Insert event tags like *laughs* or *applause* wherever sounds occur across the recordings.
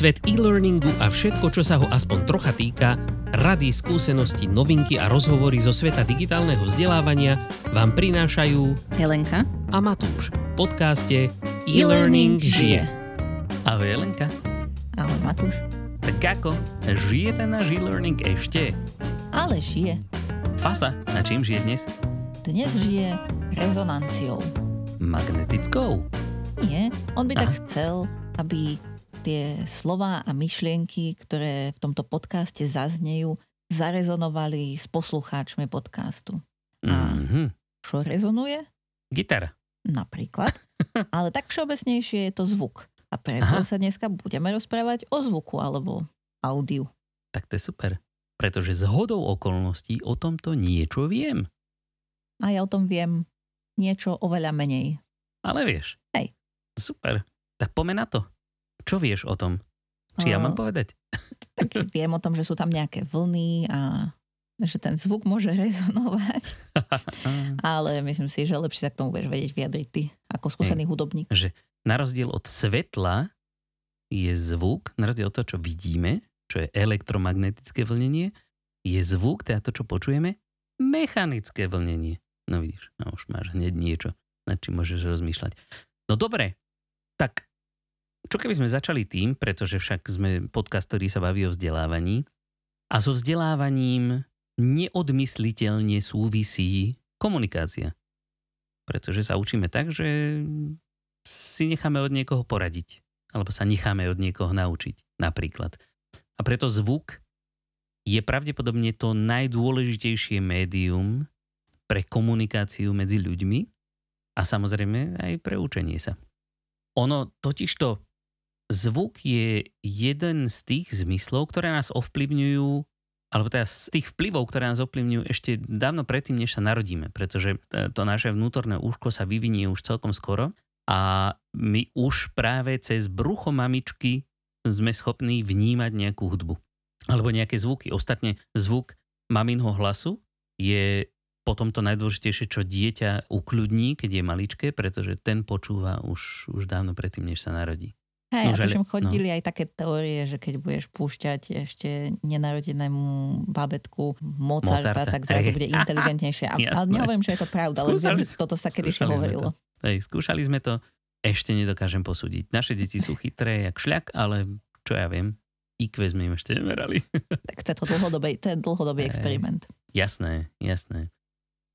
Svet e-learningu a všetko, čo sa ho aspoň trocha týka, rady, skúsenosti, novinky a rozhovory zo sveta digitálneho vzdelávania vám prinášajú Helenka a Matúš v podcaste E-Learning žije. Ahoj Helenka. Ahoj Matúš. Tak ako? Žije ten náš e-learning ešte? Ale žije. Fasa, na čím žije dnes? Dnes žije rezonanciou. Magnetickou? Nie, on by Aha. tak chcel, aby tie slova a myšlienky, ktoré v tomto podcaste zaznejú, zarezonovali s poslucháčmi podcastu. A Mhm. čo rezonuje? Gitara. Napríklad. *laughs* Ale tak všeobecnejšie je to zvuk. A preto Aha. sa dneska budeme rozprávať o zvuku alebo audiu. Tak to je super. Pretože z hodou okolností o tomto niečo viem. A ja o tom viem niečo oveľa menej. Ale vieš. Hej. Super. Tak poďme na to. Čo vieš o tom? Či ja mám povedať? *laughs* tak viem o tom, že sú tam nejaké vlny a že ten zvuk môže *laughs* rezonovať, *laughs* ale myslím si, že lepšie sa k tomu budeš vedieť vyjadriť ty, ako skúsený hudobník. Na rozdiel od svetla je zvuk, na rozdiel od toho, čo vidíme, čo je elektromagnetické vlnenie, je zvuk, teda to, čo počujeme, mechanické vlnenie. No vidíš, no už máš hneď niečo, nad čím môžeš rozmýšľať. No dobre, tak čo keby sme začali tým, pretože však sme podcast, ktorý sa baví o vzdelávaní a so vzdelávaním neodmysliteľne súvisí komunikácia. Pretože sa učíme tak, že si necháme od niekoho poradiť. Alebo sa necháme od niekoho naučiť, napríklad. A preto zvuk je pravdepodobne to najdôležitejšie médium pre komunikáciu medzi ľuďmi a samozrejme aj pre učenie sa. Ono totižto, zvuk je jeden z tých zmyslov, ktoré nás ovplyvňujú alebo teda z tých vplyvov, ktoré nás ovplyvňujú ešte dávno predtým, než sa narodíme, pretože e, to naše vnútorné úško sa vyvinie už celkom skoro a my už práve cez brucho mamičky sme schopní vnímať nejakú hudbu alebo nejaké zvuky. Ostatne zvuk maminho hlasu je potom to najdôležitejšie, čo dieťa ukľudní, keď je maličké, pretože ten počúva už, už dávno predtým, než sa narodí. Hej, No, a tuším, chodili aj také teórie, že keď budeš púšťať ešte nenarodenému babetku Mozarta, Mozarta, tak zrazu hej. bude inteligentnejšie. A, ale nehovorím, že je to pravda, ale Skúsali viem, toto sa skúšali sme hovorilo. Hej, skúšali sme to, ešte nedokážem posúdiť. Naše deti sú chytré jak šľak, ale čo ja viem, IQ sme im ešte nemerali. *laughs* Tak to je to dlhodobý, to je dlhodobý Hej. experiment. jasné, jasné.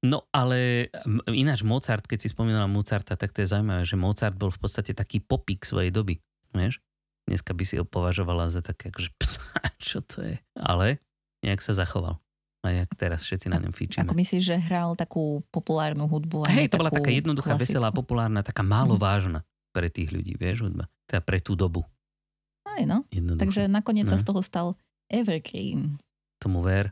No ale ináč Mozart, keď si spomínala Mozarta, tak to je zaujímavé, že Mozart bol v podstate taký popík svojej doby. Vieš? Dneska by si ho považovala za také, akože, ps, čo to je? Ale nejak sa zachoval. A jak teraz všetci na ňom fíčime. Ako myslíš, že hral takú populárnu hudbu? a Hej, to bola taká jednoduchá, klasickú? veselá, populárna, taká málo Mhm. vážna pre tých ľudí, vieš, hudba. Teda pre tú dobu. Aj no. Jednoducho. Takže nakoniec sa No. z toho stal evergreen. Tomu ver.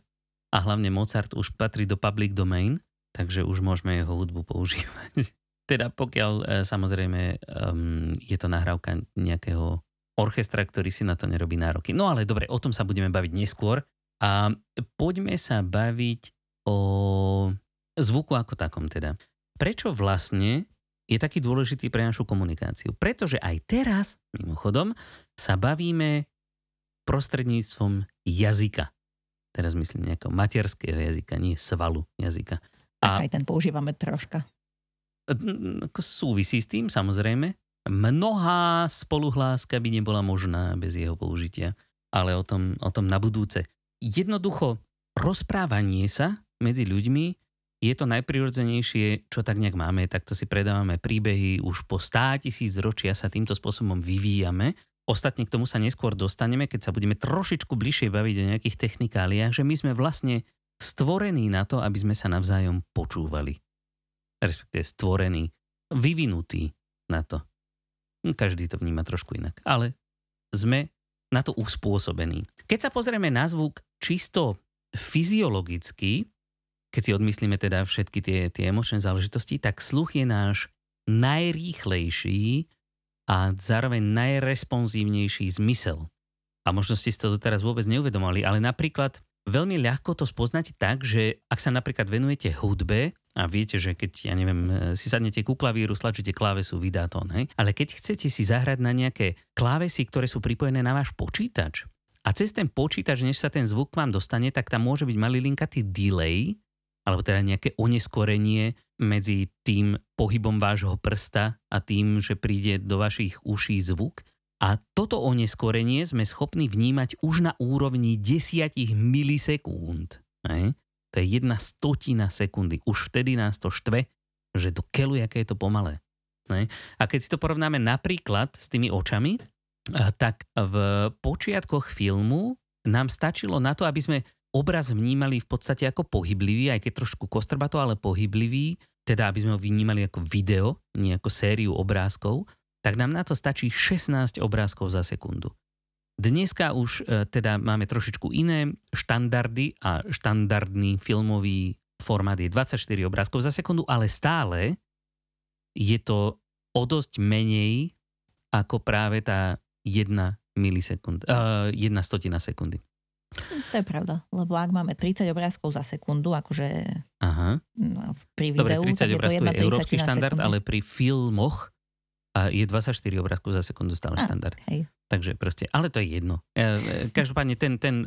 A hlavne Mozart už patrí do public domain, takže už môžeme jeho hudbu používať. *laughs* teda pokiaľ e, samozrejme um, je to nahrávka nejakého orchestra, ktorý si na to nerobí nároky. No ale dobre, o tom sa budeme baviť neskôr. A poďme sa baviť o zvuku ako takom teda. Prečo vlastne je taký dôležitý pre našu komunikáciu? Pretože aj teraz, mimochodom, sa bavíme prostredníctvom jazyka. Teraz myslím nejakého materského jazyka, nie svalu jazyka. Tak A aj ten používame troška. Ako súvisí s tým, samozrejme. Mnohá spoluhláska by nebola možná bez jeho použitia, ale o tom, o tom na budúce. Jednoducho, rozprávanie sa medzi ľuďmi je to najprirodzenejšie, čo tak nejak máme, takto si predávame príbehy, už po stá tisíc ročia sa týmto spôsobom vyvíjame. Ostatne k tomu sa neskôr dostaneme, keď sa budeme trošičku bližšie baviť o nejakých technikáliách, že my sme vlastne stvorení na to, aby sme sa navzájom počúvali. Respektíve stvorení, vyvinutí na to. Hm, Každý to vníma trošku inak, ale sme na to uspôsobení. Keď sa pozrieme na zvuk čisto fyziologicky, keď si odmyslíme teda všetky tie, tie emočné záležitosti, tak sluch je náš najrýchlejší a zároveň najresponsívnejší zmysel. A možno ste si to doteraz vôbec neuvedomali, ale napríklad veľmi ľahko to spoznať tak, že ak sa napríklad venujete hudbe a viete, že keď, ja neviem, si sadnete ku klavíru, stlačíte klávesu, vydá tón, hej? Ale keď chcete si zahrať na nejaké klávesy, ktoré sú pripojené na váš počítač a cez ten počítač, než sa ten zvuk k vám dostane, tak tam môže byť malý linkatý delay, alebo teda nejaké oneskorenie medzi tým pohybom vášho prsta a tým, že príde do vašich uší zvuk. A toto oneskorenie sme schopní vnímať už na úrovni 10 milisekúnd. Hej? To je jedna stotina sekundy. Už vtedy nás to štve, že do keľu, aké je to pomalé. Ne? A keď si to porovnáme napríklad s tými očami, eh, tak v počiatkoch filmu nám stačilo na to, aby sme obraz vnímali v podstate ako pohyblivý, aj keď trošku kostrbato, ale pohyblivý, teda aby sme ho vnímali ako video, nie ako sériu obrázkov, tak nám na to stačí 16 obrázkov za sekundu. Dneska už e, teda máme trošičku iné štandardy a štandardný filmový formát je 24 obrázkov za sekundu, ale stále je to o dosť menej ako práve tá jedna milisekund, uh, jedna stotina sekundy. To je pravda, lebo ak máme 30 obrázkov za sekundu, akože Aha. No, pri videu, Dobre, 30 tak je to je európsky štandard, sekundu. ale pri filmoch je 24 obrázkov za sekundu stále ah, štandard. Hej. Takže proste, ale to je jedno. Každopádne ten, ten,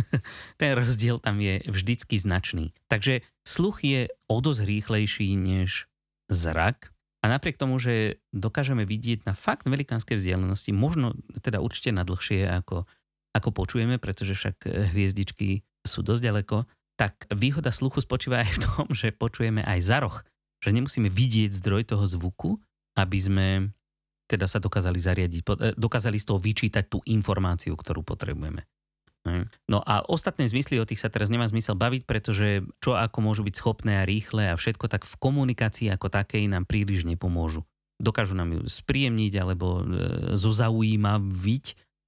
*laughs* ten rozdiel tam je vždycky značný. Takže sluch je o dosť rýchlejší než zrak a napriek tomu, že dokážeme vidieť na fakt velikánske vzdialenosti, možno teda určite na dlhšie ako, ako počujeme, pretože však hviezdičky sú dosť ďaleko, tak výhoda sluchu spočíva aj v tom, že počujeme aj za roh. Že nemusíme vidieť zdroj toho zvuku, aby sme teda sa dokázali zariadiť, e, dokázali z toho vyčítať tú informáciu, ktorú potrebujeme. No a ostatné zmysly o tých sa teraz nemá zmysel baviť, pretože čo ako môžu byť schopné a rýchle a všetko, tak v komunikácii ako takej nám príliš nepomôžu. Dokážu nám ju spríjemniť alebo e, zozaujímaviť,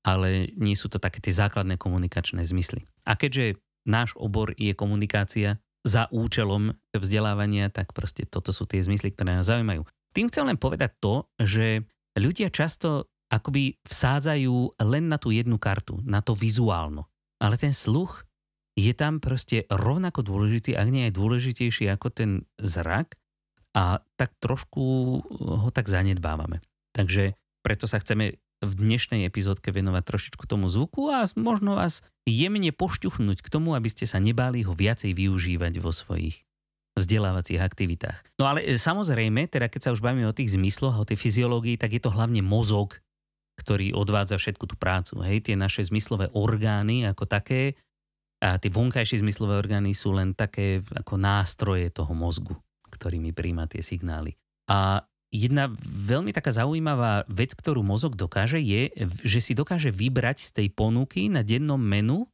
ale nie sú to také tie základné komunikačné zmysly. A keďže náš obor je komunikácia za účelom vzdelávania, tak proste toto sú tie zmysly, ktoré nás zaujímajú. Tým chcem len povedať to, že ľudia často akoby vsádzajú len na tú jednu kartu, na to vizuálno. Ale ten sluch je tam proste rovnako dôležitý, ak nie je dôležitejší ako ten zrak a tak trošku ho tak zanedbávame. Takže preto sa chceme v dnešnej epizódke venovať trošičku tomu zvuku a možno vás jemne pošťuchnúť k tomu, aby ste sa nebáli ho viacej využívať vo svojich vzdelávacích aktivitách. No ale e, samozrejme, teda keď sa už bavíme o tých zmysloch, o tej fyziológii, tak je to hlavne mozog, ktorý odvádza všetku tú prácu. Hej, tie naše zmyslové orgány ako také a tie vonkajšie zmyslové orgány sú len také ako nástroje toho mozgu, ktorými príjma tie signály. A jedna veľmi taká zaujímavá vec, ktorú mozog dokáže, je, že si dokáže vybrať z tej ponuky na dennom menu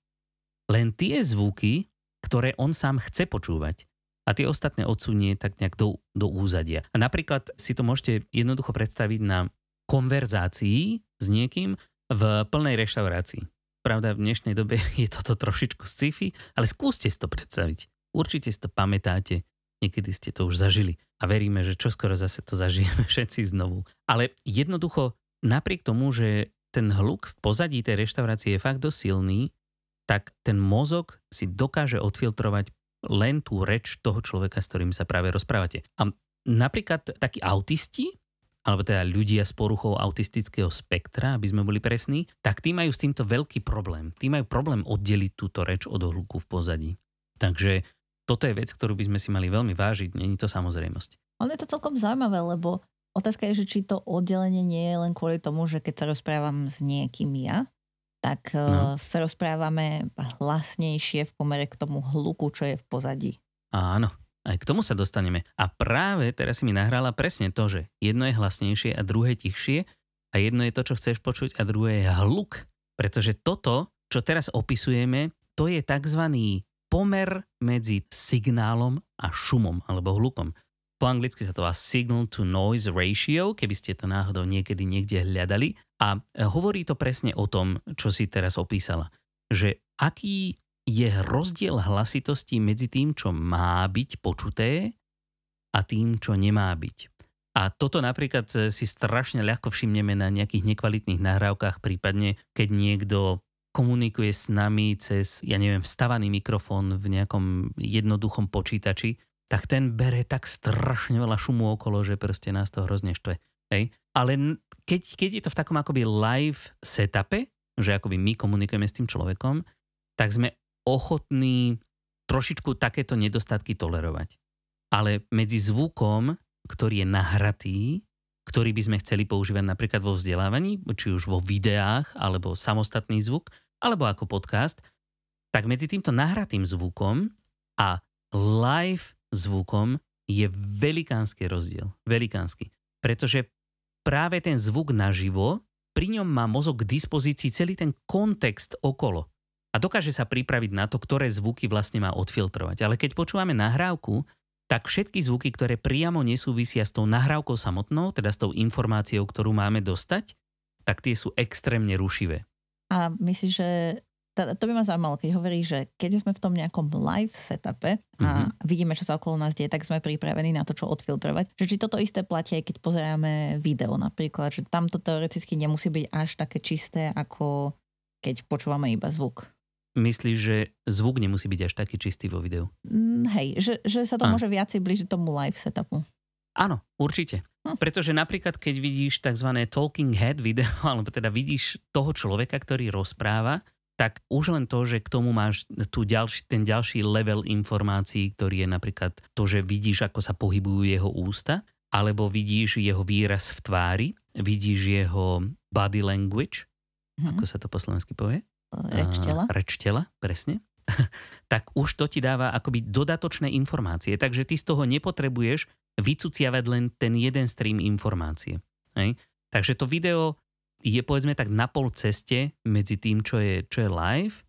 len tie zvuky, ktoré on sám chce počúvať a tie ostatné odsunie tak nejak do, do úzadia. A napríklad si to môžete jednoducho predstaviť na konverzácii s niekým v plnej reštaurácii. Pravda, v dnešnej dobe *laughs* je toto trošičku sci-fi, ale skúste si to predstaviť. Určite si to pamätáte, niekedy ste to už zažili a veríme, že čoskoro zase to zažijeme *laughs* všetci znovu. Ale jednoducho, napriek tomu, že ten hluk v pozadí tej reštaurácie je fakt dosť silný, tak ten mozog si dokáže odfiltrovať len tú reč toho človeka, s ktorým sa práve rozprávate. A napríklad takí autisti, alebo teda ľudia s poruchou autistického spektra, aby sme boli presní, tak tí majú s týmto veľký problém. Tí majú problém oddeliť túto reč od hluku v pozadí. Takže toto je vec, ktorú by sme si mali veľmi vážiť, není to samozrejmosť. On je to celkom zaujímavé, lebo otázka je, že či to oddelenie nie je len kvôli tomu, že keď sa rozprávam s niekým ja, tak no. sa rozprávame hlasnejšie v pomere k tomu hluku, čo je v pozadí. Áno, aj k tomu sa dostaneme. A práve teraz si mi nahrala presne to, že jedno je hlasnejšie a druhé tichšie a jedno je to, čo chceš počuť a druhé je hluk. Pretože toto, čo teraz opisujeme, to je tzv. pomer medzi signálom a šumom alebo hlukom. Po anglicky sa to volá signal to noise ratio, keby ste to náhodou niekedy niekde hľadali. A hovorí to presne o tom, čo si teraz opísala. Že aký je rozdiel hlasitosti medzi tým, čo má byť počuté a tým, čo nemá byť. A toto napríklad si strašne ľahko všimneme na nejakých nekvalitných nahrávkach, prípadne keď niekto komunikuje s nami cez, ja neviem, vstavaný mikrofón v nejakom jednoduchom počítači tak ten bere tak strašne veľa šumu okolo, že proste nás to hrozne štve. Hej? Ale keď, keď je to v takom akoby live setupe, že akoby my komunikujeme s tým človekom, tak sme ochotní trošičku takéto nedostatky tolerovať. Ale medzi zvukom, ktorý je nahratý, ktorý by sme chceli používať napríklad vo vzdelávaní, či už vo videách, alebo samostatný zvuk, alebo ako podcast, tak medzi týmto nahratým zvukom a live zvukom je velikánsky rozdiel. Velikánsky. Pretože práve ten zvuk naživo, pri ňom má mozog k dispozícii celý ten kontext okolo. A dokáže sa pripraviť na to, ktoré zvuky vlastne má odfiltrovať. Ale keď počúvame nahrávku, tak všetky zvuky, ktoré priamo nesúvisia s tou nahrávkou samotnou, teda s tou informáciou, ktorú máme dostať, tak tie sú extrémne rušivé. A myslíš, že to by ma zaujímalo, keď hovorí, že keď sme v tom nejakom live setupe a mm-hmm. vidíme, čo sa okolo nás deje, tak sme pripravení na to, čo odfiltrovať. Že či toto isté platí, aj keď pozeráme video napríklad, že tam to teoreticky nemusí byť až také čisté, ako keď počúvame iba zvuk. Myslíš, že zvuk nemusí byť až taký čistý vo videu? Mm, hej, že, že sa to a. môže viacej blížiť tomu live setupu. Áno, určite. Hm. Pretože napríklad, keď vidíš tzv. talking head video, *laughs* alebo teda vidíš toho človeka, ktorý rozpráva, tak už len to, že k tomu máš tu ďalší, ten ďalší level informácií, ktorý je napríklad to, že vidíš, ako sa pohybujú jeho ústa, alebo vidíš jeho výraz v tvári, vidíš jeho body language, hm. ako sa to po slovensky povie? Reč tela. Reč tela, presne. *laughs* tak už to ti dáva akoby dodatočné informácie. Takže ty z toho nepotrebuješ vycuciavať len ten jeden stream informácie. Hej? Takže to video je povedzme tak na pol ceste medzi tým, čo je, čo je live,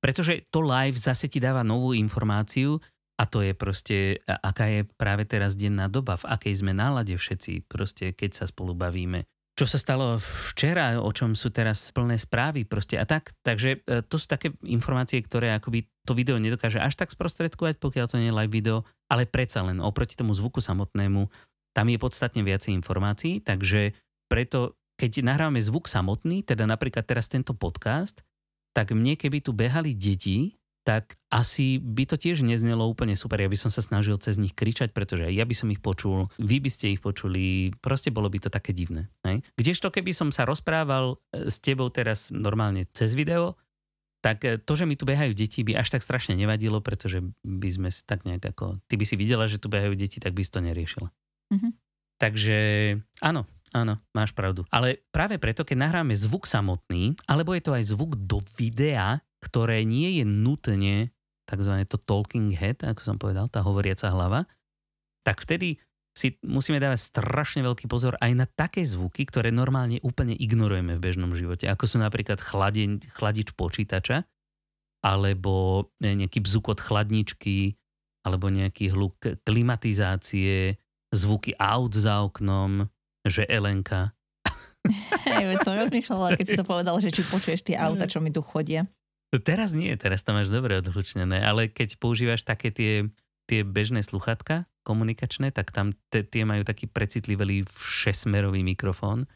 pretože to live zase ti dáva novú informáciu a to je proste, aká je práve teraz denná doba, v akej sme nálade všetci, proste keď sa spolu bavíme. Čo sa stalo včera, o čom sú teraz plné správy proste a tak. Takže e, to sú také informácie, ktoré akoby to video nedokáže až tak sprostredkovať, pokiaľ to nie je live video, ale predsa len oproti tomu zvuku samotnému, tam je podstatne viacej informácií, takže preto keď nahrávame zvuk samotný, teda napríklad teraz tento podcast, tak mne keby tu behali deti, tak asi by to tiež neznelo úplne super. Ja by som sa snažil cez nich kričať, pretože ja by som ich počul, vy by ste ich počuli, proste bolo by to také divné. Hej? Kdežto keby som sa rozprával e, s tebou teraz normálne cez video, tak e, to, že mi tu behajú deti, by až tak strašne nevadilo, pretože by sme si tak nejak ako... Ty by si videla, že tu behajú deti, tak by si to neriešila. Mm-hmm. Takže áno, Áno, máš pravdu. Ale práve preto, keď nahráme zvuk samotný, alebo je to aj zvuk do videa, ktoré nie je nutne tzv. to talking head, ako som povedal, tá hovoriaca hlava, tak vtedy si musíme dávať strašne veľký pozor aj na také zvuky, ktoré normálne úplne ignorujeme v bežnom živote, ako sú napríklad chladeň, chladič počítača, alebo nejaký bzuk od chladničky, alebo nejaký hluk klimatizácie, zvuky aut za oknom, že Elenka. Hej, veď som rozmýšľala, keď si to povedal, že či počuješ tie auta, čo mi tu chodia. Teraz nie, teraz to máš dobre odhlučnené, ale keď používaš také tie, tie bežné sluchatka komunikačné, tak tam tie majú taký precitlivý všesmerový mikrofón,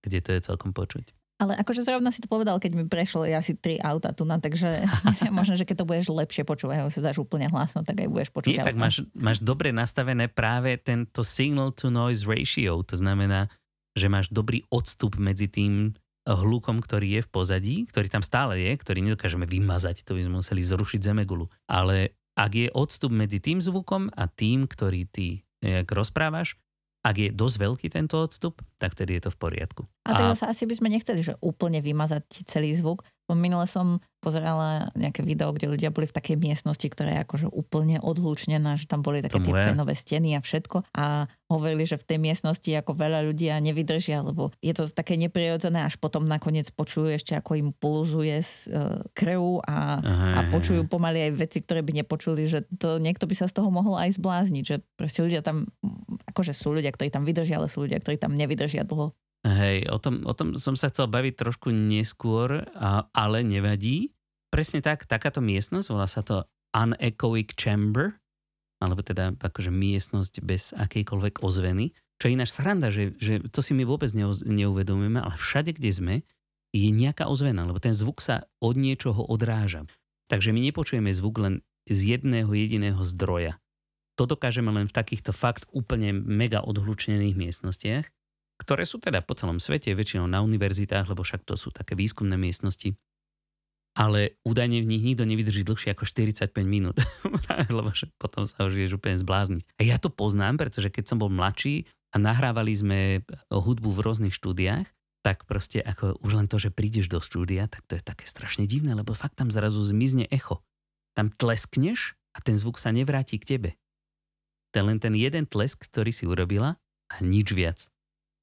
kde to je celkom počuť. Ale akože zrovna si to povedal, keď mi prešlo asi tri auta tu na, takže *laughs* možno, že keď to budeš lepšie počúvať, ho si dáš úplne hlasno, tak aj budeš počuť auta. tak máš, máš dobre nastavené práve tento signal to noise ratio, to znamená, že máš dobrý odstup medzi tým hlukom, ktorý je v pozadí, ktorý tam stále je, ktorý nedokážeme vymazať, to by sme museli zrušiť zemegulu. Ale ak je odstup medzi tým zvukom a tým, ktorý ty jak rozprávaš, ak je dosť veľký tento odstup, tak tedy je to v poriadku. A teraz a... asi by sme nechceli, že úplne vymazať celý zvuk, Minule som pozerala nejaké video, kde ľudia boli v takej miestnosti, ktorá je akože úplne odhlučnená, že tam boli také tie penové steny a všetko. A hovorili, že v tej miestnosti ako veľa ľudia nevydržia, lebo je to také neprirodzené, až potom nakoniec počujú ešte, ako im pulzuje z uh, krv a, aha, a počujú pomaly aj veci, ktoré by nepočuli, že to niekto by sa z toho mohol aj zblázniť, že proste ľudia tam, akože sú ľudia, ktorí tam vydržia, ale sú ľudia, ktorí tam nevydržia dlho. Hej, o tom, o tom som sa chcel baviť trošku neskôr, ale nevadí. Presne tak, takáto miestnosť, volá sa to unechoic chamber, alebo teda akože miestnosť bez akejkoľvek ozveny, čo je ináč sranda, že, že to si my vôbec neuvedomujeme, ale všade, kde sme, je nejaká ozvena, lebo ten zvuk sa od niečoho odráža. Takže my nepočujeme zvuk len z jedného jediného zdroja. to dokážeme len v takýchto fakt úplne mega odhlučnených miestnostiach, ktoré sú teda po celom svete, väčšinou na univerzitách, lebo však to sú také výskumné miestnosti. Ale údajne v nich nikto nevydrží dlhšie ako 45 minút, *laughs* lebo potom sa už ješ úplne zblázniť. A ja to poznám, pretože keď som bol mladší a nahrávali sme hudbu v rôznych štúdiách, tak proste ako už len to, že prídeš do štúdia, tak to je také strašne divné, lebo fakt tam zrazu zmizne echo. Tam tleskneš a ten zvuk sa nevráti k tebe. To je len ten jeden tlesk, ktorý si urobila a nič viac.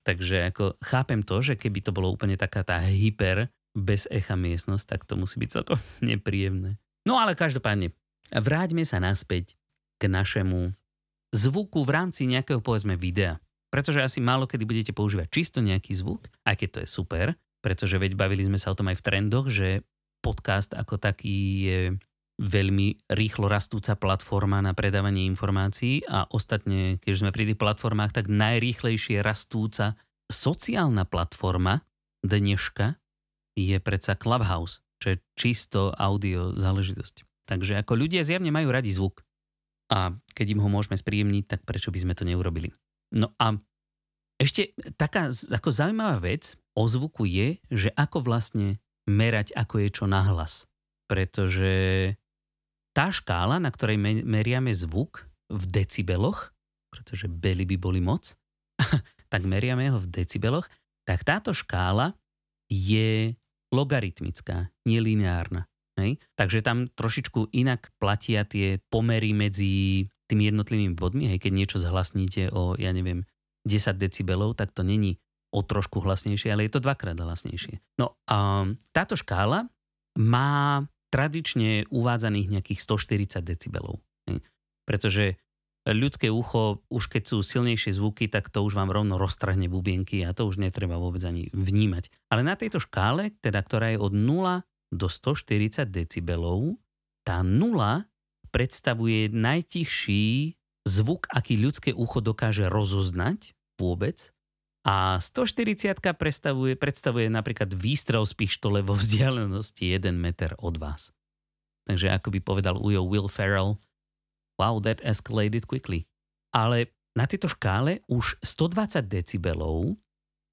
Takže ako chápem to, že keby to bolo úplne taká tá hyper bez echa miestnosť, tak to musí byť celkom *laughs* nepríjemné. No ale každopádne, vráťme sa naspäť k našemu zvuku v rámci nejakého povedzme videa. Pretože asi málo kedy budete používať čisto nejaký zvuk, aj keď to je super, pretože veď bavili sme sa o tom aj v trendoch, že podcast ako taký je veľmi rýchlo rastúca platforma na predávanie informácií a ostatne, keď sme pri tých platformách, tak najrýchlejšie rastúca sociálna platforma dneška je predsa Clubhouse, čo je čisto audio záležitosť. Takže ako ľudia zjavne majú radi zvuk. A keď im ho môžeme spríjemniť, tak prečo by sme to neurobili? No a ešte taká ako zaujímavá vec o zvuku je, že ako vlastne merať, ako je čo nahlas. Pretože tá škála, na ktorej meriame zvuk v decibeloch, pretože bely by boli moc, *laughs* tak meriame ho v decibeloch, tak táto škála je logaritmická, nelineárna. Hej? Takže tam trošičku inak platia tie pomery medzi tými jednotlivými bodmi, hej, keď niečo zhlasníte o, ja neviem, 10 decibelov, tak to není o trošku hlasnejšie, ale je to dvakrát hlasnejšie. No a táto škála má tradične uvádzaných nejakých 140 decibelov. Pretože ľudské ucho, už keď sú silnejšie zvuky, tak to už vám rovno roztrhne bubienky a to už netreba vôbec ani vnímať. Ale na tejto škále, teda ktorá je od 0 do 140 decibelov, tá 0 predstavuje najtichší zvuk, aký ľudské ucho dokáže rozoznať vôbec. A 140 predstavuje, predstavuje napríklad výstrel z pištole vo vzdialenosti 1 meter od vás. Takže ako by povedal Ujo Will Ferrell, wow, that escalated quickly. Ale na tejto škále už 120 decibelov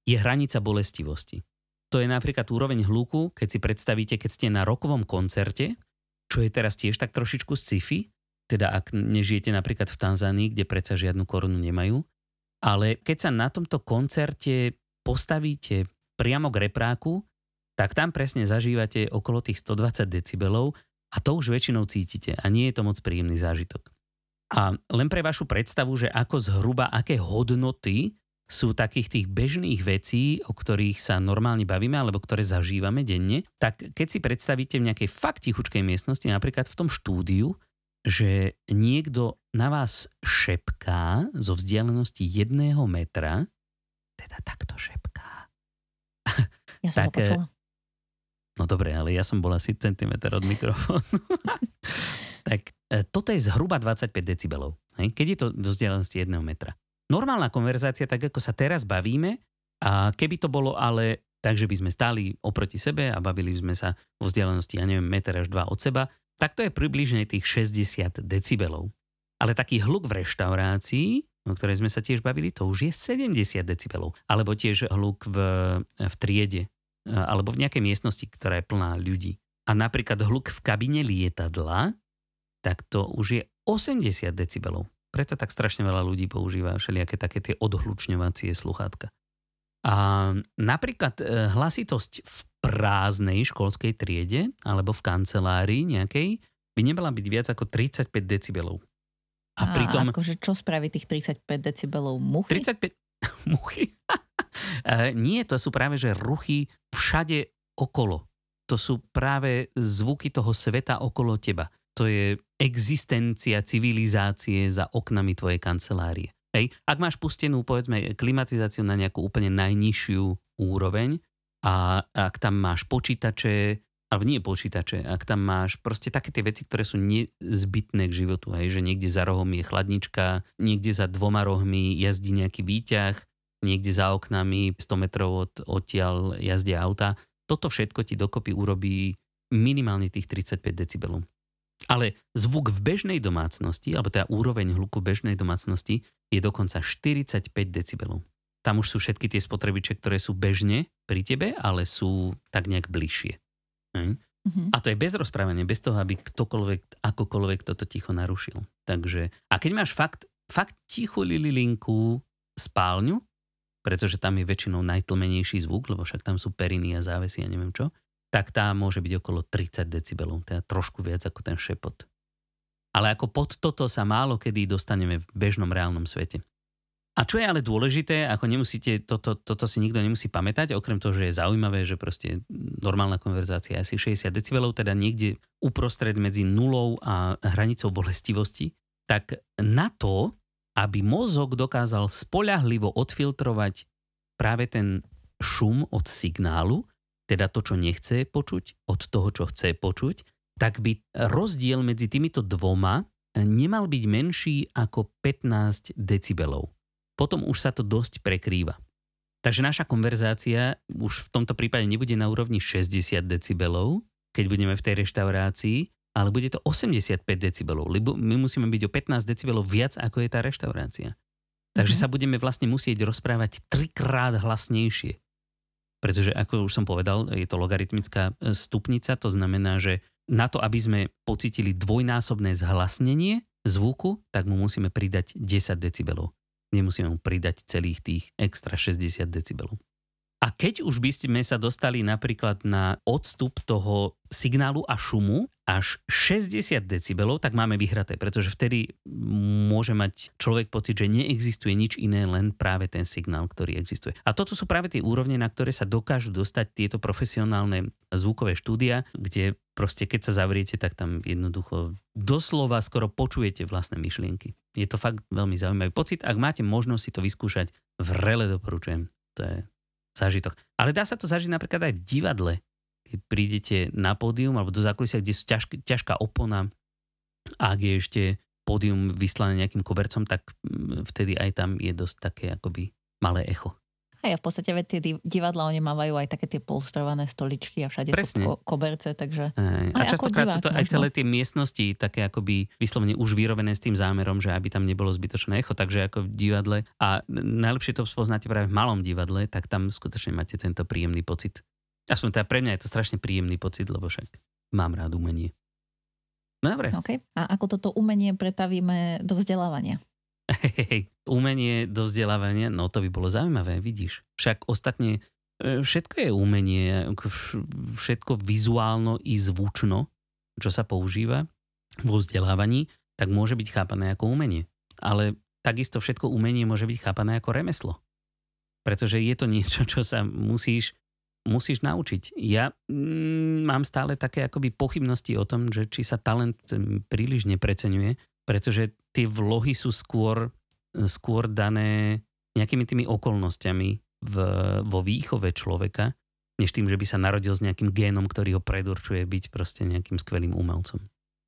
je hranica bolestivosti. To je napríklad úroveň hluku, keď si predstavíte, keď ste na rokovom koncerte čo je teraz tiež tak trošičku sci-fi, teda ak nežijete napríklad v Tanzánii, kde predsa žiadnu korunu nemajú. Ale keď sa na tomto koncerte postavíte priamo k repráku, tak tam presne zažívate okolo tých 120 decibelov a to už väčšinou cítite a nie je to moc príjemný zážitok. A len pre vašu predstavu, že ako zhruba aké hodnoty sú takých tých bežných vecí, o ktorých sa normálne bavíme alebo ktoré zažívame denne, tak keď si predstavíte v nejakej fakt tichučkej miestnosti, napríklad v tom štúdiu, že niekto na vás šepká zo vzdialenosti jedného metra, teda takto šepká. *laughs* Ja som tak, ho No dobre, ale ja som bol asi centimetr od mikrofónu. *laughs* tak e, toto je zhruba 25 decibelov, hej? keď je to do vzdialenosti jedného metra normálna konverzácia, tak ako sa teraz bavíme, a keby to bolo ale tak, že by sme stáli oproti sebe a bavili sme sa vo vzdialenosti, ja neviem, meter až dva od seba, tak to je približne tých 60 decibelov. Ale taký hluk v reštaurácii, o ktorej sme sa tiež bavili, to už je 70 decibelov. Alebo tiež hluk v, v triede, alebo v nejakej miestnosti, ktorá je plná ľudí. A napríklad hluk v kabine lietadla, tak to už je 80 decibelov. Preto tak strašne veľa ľudí používa všelijaké také tie odhlučňovacie sluchátka. A napríklad e, hlasitosť v prázdnej školskej triede alebo v kancelárii nejakej by nemala byť viac ako 35 decibelov. A, a pritom... akože čo spraví tých 35 decibelov? Muchy? 35... *laughs* Muchy? *laughs* Nie, to sú práve že ruchy všade okolo. To sú práve zvuky toho sveta okolo teba to je existencia civilizácie za oknami tvojej kancelárie. Hej. Ak máš pustenú, povedzme, klimatizáciu na nejakú úplne najnižšiu úroveň a ak tam máš počítače, alebo nie počítače, ak tam máš proste také tie veci, ktoré sú nezbytné k životu, hej, že niekde za rohom je chladnička, niekde za dvoma rohmi jazdí nejaký výťah, niekde za oknami 100 metrov od, odtiaľ jazdia auta. Toto všetko ti dokopy urobí minimálne tých 35 decibelov. Ale zvuk v bežnej domácnosti, alebo teda úroveň hluku bežnej domácnosti je dokonca 45 decibelov. Tam už sú všetky tie spotrebiče, ktoré sú bežne pri tebe, ale sú tak nejak bližšie. Hm? Mm-hmm. A to je bez rozprávania, bez toho, aby ktokoľvek, akokoľvek toto ticho narušil. Takže, a keď máš fakt, fakt tichú lililinku spálňu, pretože tam je väčšinou najtlmenejší zvuk, lebo však tam sú periny a závesy a neviem čo, tak tá môže byť okolo 30 decibelov, teda trošku viac ako ten šepot. Ale ako pod toto sa málo kedy dostaneme v bežnom reálnom svete. A čo je ale dôležité, ako nemusíte, toto, toto si nikto nemusí pamätať, okrem toho, že je zaujímavé, že proste normálna konverzácia je asi 60 decibelov, teda niekde uprostred medzi nulou a hranicou bolestivosti, tak na to, aby mozog dokázal spoľahlivo odfiltrovať práve ten šum od signálu, teda to, čo nechce počuť, od toho, čo chce počuť, tak by rozdiel medzi týmito dvoma nemal byť menší ako 15 decibelov. Potom už sa to dosť prekrýva. Takže naša konverzácia už v tomto prípade nebude na úrovni 60 decibelov, keď budeme v tej reštaurácii, ale bude to 85 decibelov, lebo my musíme byť o 15 decibelov viac, ako je tá reštaurácia. Takže mm-hmm. sa budeme vlastne musieť rozprávať trikrát hlasnejšie. Pretože, ako už som povedal, je to logaritmická e, stupnica, to znamená, že na to, aby sme pocitili dvojnásobné zhlasnenie zvuku, tak mu musíme pridať 10 decibelov. Nemusíme mu pridať celých tých extra 60 decibelov. A keď už by sme sa dostali napríklad na odstup toho signálu a šumu až 60 decibelov, tak máme vyhraté, pretože vtedy môže mať človek pocit, že neexistuje nič iné, len práve ten signál, ktorý existuje. A toto sú práve tie úrovne, na ktoré sa dokážu dostať tieto profesionálne zvukové štúdia, kde proste keď sa zavriete, tak tam jednoducho doslova skoro počujete vlastné myšlienky. Je to fakt veľmi zaujímavý pocit. Ak máte možnosť si to vyskúšať, vrele doporučujem. To je zážitok. Ale dá sa to zažiť napríklad aj v divadle. Keď prídete na pódium alebo do zákulisia, kde sú ťažk, ťažká opona ak je ešte pódium vyslané nejakým kobercom, tak mm, vtedy aj tam je dosť také akoby malé echo. A ja v podstate tie divadla, oni mávajú aj také tie polstrované stoličky a všade Presne. sú ko- koberce, takže... Aj, a častokrát sú to aj celé tie miestnosti také akoby vyslovene už vyrobené s tým zámerom, že aby tam nebolo zbytočné echo, takže ako v divadle. A najlepšie to spoznáte práve v malom divadle, tak tam skutočne máte tento príjemný pocit. Aspoň teda pre mňa je to strašne príjemný pocit, lebo však mám rád umenie. No dobre. Okay. A ako toto umenie pretavíme do vzdelávania? Hej, umenie do vzdelávania, no to by bolo zaujímavé, vidíš. Však ostatne e, všetko je umenie, všetko vizuálno i zvučno, čo sa používa vo vzdelávaní, tak môže byť chápané ako umenie. Ale takisto všetko umenie môže byť chápané ako remeslo. Pretože je to niečo, čo sa musíš, musíš naučiť. Ja mm, mám stále také akoby pochybnosti o tom, že či sa talent príliš nepreceňuje, pretože tie vlohy sú skôr, skôr dané nejakými tými okolnostiami v, vo výchove človeka, než tým, že by sa narodil s nejakým génom, ktorý ho predurčuje byť proste nejakým skvelým umelcom.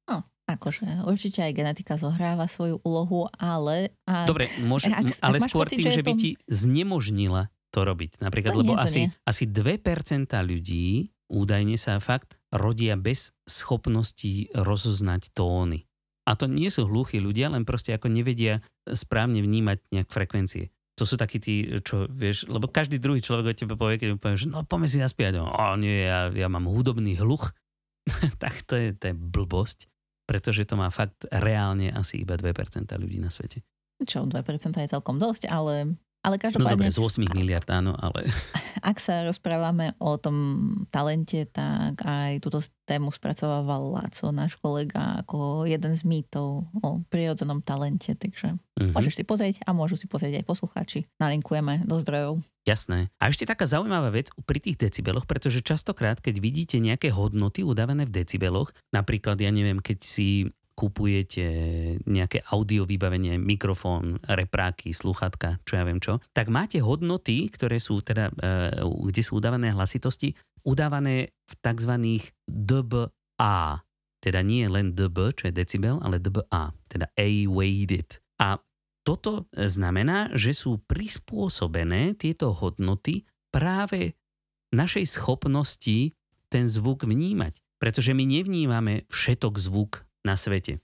No, akože určite aj genetika zohráva svoju úlohu, ale... Ak, Dobre, môže, ak, ale ak skôr pocit, tým, že, že by to... ti znemožnila to robiť. Napríklad, to lebo nie, asi, asi 2% ľudí údajne sa fakt rodia bez schopnosti rozoznať tóny. A to nie sú hluchí ľudia, len proste ako nevedia správne vnímať nejak frekvencie. To sú takí tí, čo vieš, lebo každý druhý človek o tebe povie, keď mu povie, že no poďme si zaspiať. O nie, ja, ja mám hudobný hluch. *laughs* tak to je, to je blbosť, pretože to má fakt reálne asi iba 2% ľudí na svete. Čo, 2% je celkom dosť, ale ale každopádne... No dobre, z 8 miliard áno, ale... *laughs* Ak sa rozprávame o tom talente, tak aj túto tému spracovával Láco, náš kolega, ako jeden z mýtov o prirodzenom talente, takže uh-huh. môžeš si pozrieť a môžu si pozrieť aj poslucháči. Nalinkujeme do zdrojov. Jasné. A ešte taká zaujímavá vec pri tých decibeloch, pretože častokrát, keď vidíte nejaké hodnoty udávané v decibeloch, napríklad, ja neviem, keď si kupujete nejaké audio vybavenie, mikrofón, repráky, sluchatka, čo ja viem čo, tak máte hodnoty, ktoré sú teda, e, kde sú udávané hlasitosti, udávané v tzv. dBA. Teda nie len dB, čo je decibel, ale dBA, teda A-weighted. A toto znamená, že sú prispôsobené tieto hodnoty práve našej schopnosti ten zvuk vnímať. Pretože my nevnímame všetok zvuk na svete.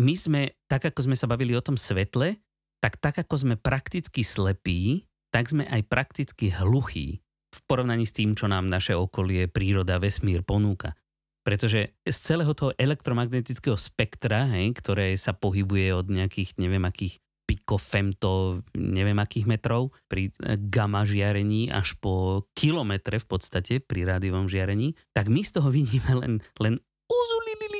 My sme, tak ako sme sa bavili o tom svetle, tak tak ako sme prakticky slepí, tak sme aj prakticky hluchí v porovnaní s tým, čo nám naše okolie, príroda, vesmír ponúka. Pretože z celého toho elektromagnetického spektra, hej, ktoré sa pohybuje od nejakých, neviem akých pikofemto, neviem akých metrov pri e, gamma žiarení až po kilometre v podstate pri rádiovom žiarení, tak my z toho vidíme len, len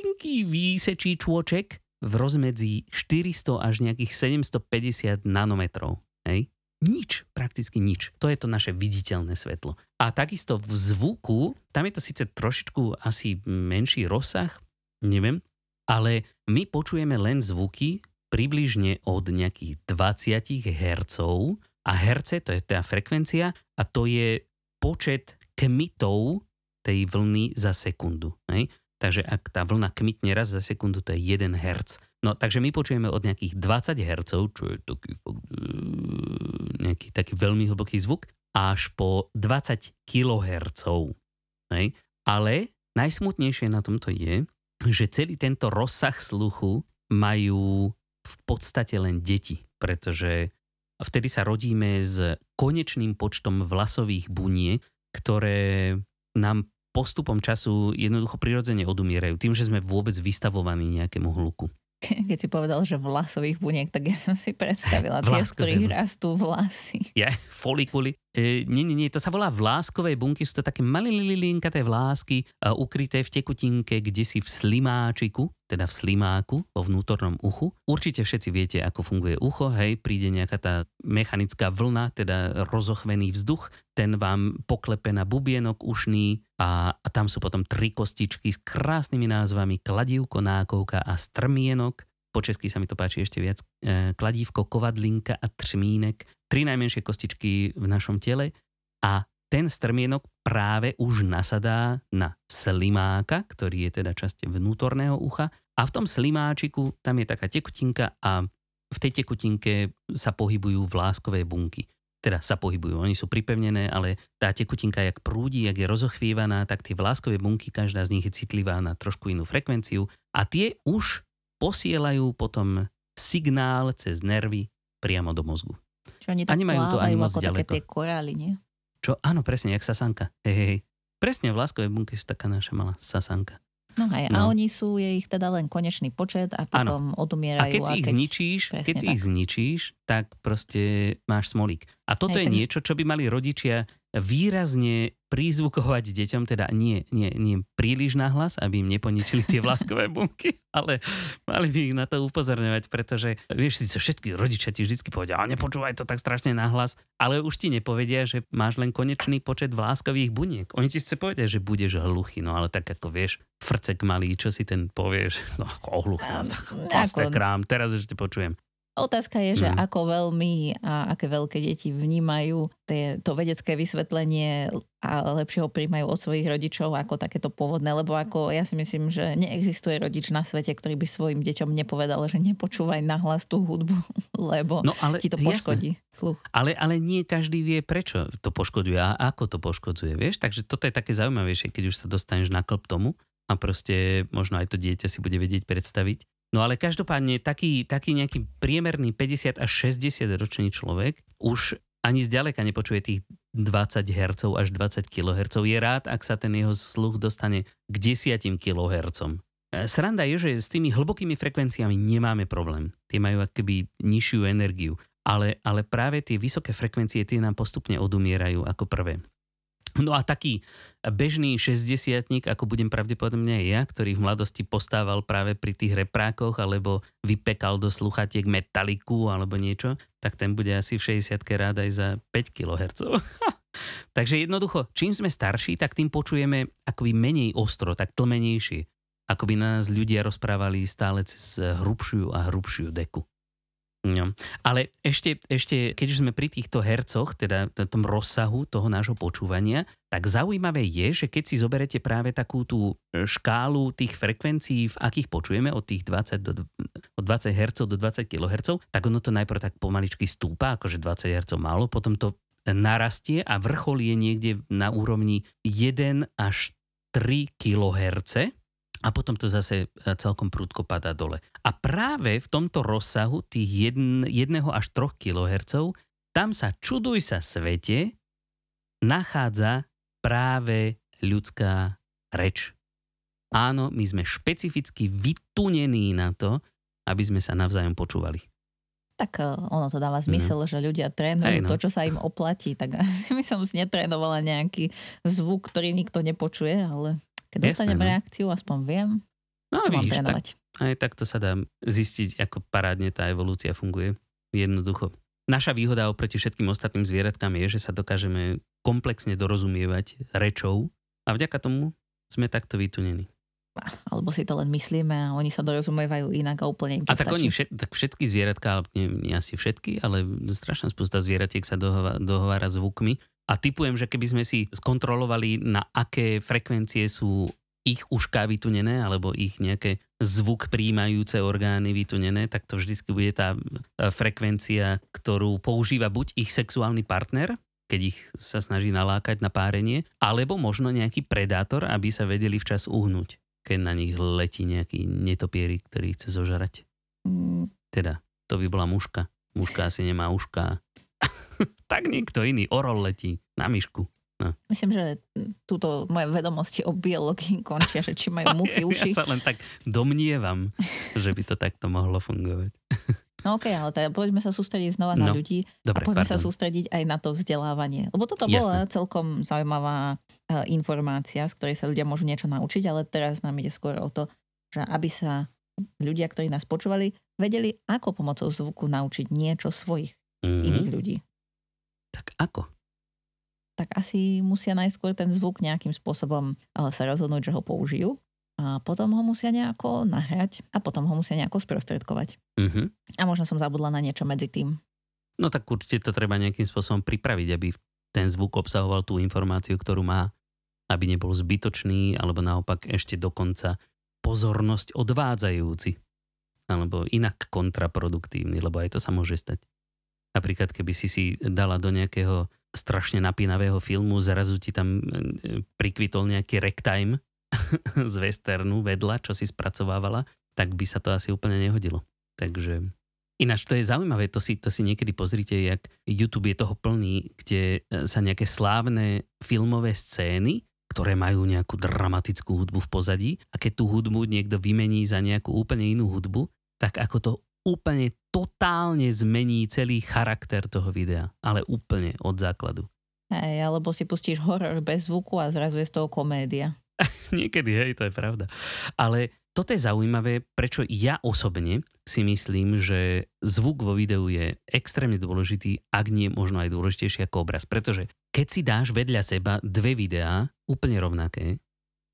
uzulililinký výsečí čôček v rozmedzi 400 až nejakých 750 nanometrov. Hej? Nič, prakticky nič. To je to naše viditeľné svetlo. A takisto v zvuku, tam je to síce trošičku asi menší rozsah, neviem, ale my počujeme len zvuky približne od nejakých 20 Hz a herce to je tá frekvencia a to je počet kmitov tej vlny za sekundu. Hej? Takže ak tá vlna kmitne raz za sekundu, to je 1 Hz. No takže my počujeme od nejakých 20 Hz, čo je taký, nejaký taký veľmi hlboký zvuk, až po 20 kHz. Hej? Ale najsmutnejšie na tomto je, že celý tento rozsah sluchu majú v podstate len deti, pretože vtedy sa rodíme s konečným počtom vlasových buniek, ktoré nám postupom času jednoducho prirodzene odumierajú, tým, že sme vôbec vystavovaní nejakému hluku. *laughs* keď si povedal, že vlasových buniek, tak ja som si predstavila tie, z ktorých rastú vlasy. Ja, folikuly. E, nie, nie, nie, to sa volá vláskové bunky, sú to také malé lilinkaté vlásky a ukryté v tekutinke, kde si v slimáčiku, teda v slimáku, vo vnútornom uchu. Určite všetci viete, ako funguje ucho, hej, príde nejaká tá mechanická vlna, teda rozochvený vzduch, ten vám poklepe na bubienok ušný a, a tam sú potom tri kostičky s krásnymi názvami kladívko, nákovka a strmienok po česky sa mi to páči ešte viac, e, kladívko, kovadlinka a třmínek, tri najmenšie kostičky v našom tele a ten strmienok práve už nasadá na slimáka, ktorý je teda časť vnútorného ucha a v tom slimáčiku tam je taká tekutinka a v tej tekutinke sa pohybujú vláskové bunky. Teda sa pohybujú, oni sú pripevnené, ale tá tekutinka, jak prúdi, jak je rozochvievaná, tak tie vláskové bunky, každá z nich je citlivá na trošku inú frekvenciu a tie už posielajú potom signál cez nervy priamo do mozgu. Čo oni tak a nemajú to ani moc ako ďaleko. také tie korály, nie? Čo? Áno, presne, jak sasanka. Hej, hej. Presne, v láskovej bunke sú taká naša malá sasanka. No aj, no. a oni sú, je ich teda len konečný počet a potom ano. odumierajú. A keď si ich keď... zničíš, keď si tak. ich zničíš, tak proste máš smolík. A toto aj, je tak... niečo, čo by mali rodičia výrazne prízvukovať deťom, teda nie, nie, nie príliš nahlas, aby im neponičili tie *laughs* vláskové bunky, ale mali by ich na to upozorňovať, pretože vieš si, všetky rodičia ti vždy povedia, a nepočúvaj to tak strašne nahlas, ale už ti nepovedia, že máš len konečný počet vláskových buniek. Oni ti chce povedať, že budeš hluchý, no ale tak ako vieš, frcek malý, čo si ten povieš, no ohluchý, no, tak krám, teraz ešte počujem. Otázka je, že mm. ako veľmi a aké veľké deti vnímajú tie, to vedecké vysvetlenie a lepšie ho príjmajú od svojich rodičov ako takéto pôvodné, lebo ako ja si myslím, že neexistuje rodič na svete, ktorý by svojim deťom nepovedal, že nepočúvaj nahlas tú hudbu, *laughs* lebo no, ale, ti to poškodí jasné. sluch. Ale, ale nie každý vie, prečo to poškoduje a ako to poškodzuje, vieš? Takže toto je také zaujímavejšie, keď už sa dostaneš na klb tomu a proste možno aj to dieťa si bude vedieť predstaviť. No ale každopádne taký, taký nejaký priemerný 50 až 60 ročný človek už ani zďaleka nepočuje tých 20 Hz až 20 kHz. Je rád, ak sa ten jeho sluch dostane k 10 kHz. E, sranda je, že s tými hlbokými frekvenciami nemáme problém. Tie majú akoby nižšiu energiu. Ale, ale práve tie vysoké frekvencie tie nám postupne odumierajú ako prvé. No a taký bežný 60 ako budem pravdepodobne aj ja, ktorý v mladosti postával práve pri tých reprákoch alebo vypekal do sluchatiek metaliku alebo niečo, tak ten bude asi v 60 rád aj za 5 kHz. *laughs* Takže jednoducho, čím sme starší, tak tým počujeme akoby menej ostro, tak tlmenejšie. Ako by nás ľudia rozprávali stále cez hrubšiu a hrubšiu deku. No. Ale ešte, ešte, keď už sme pri týchto hercoch, teda tom rozsahu toho nášho počúvania, tak zaujímavé je, že keď si zoberete práve takú tú škálu tých frekvencií, v akých počujeme od tých 20, do, od 20 Hz do 20 kHz, tak ono to najprv tak pomaličky stúpa, akože 20 Hz málo, potom to narastie a vrchol je niekde na úrovni 1 až 3 kHz a potom to zase e, celkom prúdko padá dole. A práve v tomto rozsahu tých 1 až 3 kHz tam sa čuduj sa svete nachádza práve ľudská reč. Áno, my sme špecificky vytunení na to, aby sme sa navzájom počúvali. Tak e, ono to dáva zmysel, mm. že ľudia trénujú no. to, čo sa im oplatí. Tak *laughs* my som si netrénovala nejaký zvuk, ktorý nikto nepočuje, ale keď dostanem Jasné, no. reakciu, aspoň viem, no, čo vidíš, mám trénovať. Tak, aj takto sa dá zistiť, ako parádne tá evolúcia funguje. Jednoducho. Naša výhoda oproti všetkým ostatným zvieratkám je, že sa dokážeme komplexne dorozumievať rečou a vďaka tomu sme takto vytunení. Alebo si to len myslíme a oni sa dorozumievajú inak a úplne im to A tak, oni všet, tak všetky zvieratka, nie, nie asi všetky, ale strašná spústa zvieratiek sa dohovára, dohovára zvukmi a typujem, že keby sme si skontrolovali, na aké frekvencie sú ich ušká vytunené, alebo ich nejaké zvuk príjmajúce orgány vytunené, tak to vždy bude tá frekvencia, ktorú používa buď ich sexuálny partner, keď ich sa snaží nalákať na párenie, alebo možno nejaký predátor, aby sa vedeli včas uhnúť, keď na nich letí nejaký netopierik, ktorý chce zožarať. Mm. Teda, to by bola muška. Muška asi nemá uška. Tak niekto iný, orol letí na myšku. No. Myslím, že túto moje vedomosti o biológii končia, že či majú muchy *laughs* uši. Ja sa len tak domnievam, že by to takto mohlo fungovať. *laughs* No okej, okay, ale teda poďme sa sústrediť znova na no, ľudí dobre, a poďme pardon. sa sústrediť aj na to vzdelávanie. Lebo toto Jasne. bola celkom zaujímavá uh, informácia, z ktorej sa ľudia môžu niečo naučiť, ale teraz nám ide skôr o to, že aby sa ľudia, ktorí nás počúvali, vedeli, ako pomocou zvuku naučiť niečo svojich mm-hmm. iných ľudí. Tak ako? Tak asi musia najskôr ten zvuk nejakým spôsobom eh, sa rozhodnúť, že ho použijú. A potom ho musia nejako nahrať a potom ho musia nejako sprostredkovať. Mm-hmm. A možno som zabudla na niečo medzi tým. No tak určite to treba nejakým spôsobom pripraviť, aby ten zvuk obsahoval tú informáciu, ktorú má, aby nebol zbytočný, alebo naopak ešte dokonca pozornosť odvádzajúci. Alebo inak kontraproduktívny, lebo aj to sa môže stať. Napríklad, keby si si dala do nejakého strašne napínavého filmu, zrazu ti tam e, prikvitol nejaký ragtime *laughs* z westernu vedľa, čo si spracovávala, tak by sa to asi úplne nehodilo. Takže ináč to je zaujímavé, to si, to si niekedy pozrite, jak YouTube je toho plný, kde e, sa nejaké slávne filmové scény, ktoré majú nejakú dramatickú hudbu v pozadí a keď tú hudbu niekto vymení za nejakú úplne inú hudbu, tak ako to úplne totálne zmení celý charakter toho videa. Ale úplne od základu. Hej, alebo si pustíš horor bez zvuku a zrazu je z toho komédia. *laughs* Niekedy, hej, to je pravda. Ale toto je zaujímavé, prečo ja osobne si myslím, že zvuk vo videu je extrémne dôležitý, ak nie možno aj dôležitejší ako obraz. Pretože keď si dáš vedľa seba dve videá, úplne rovnaké,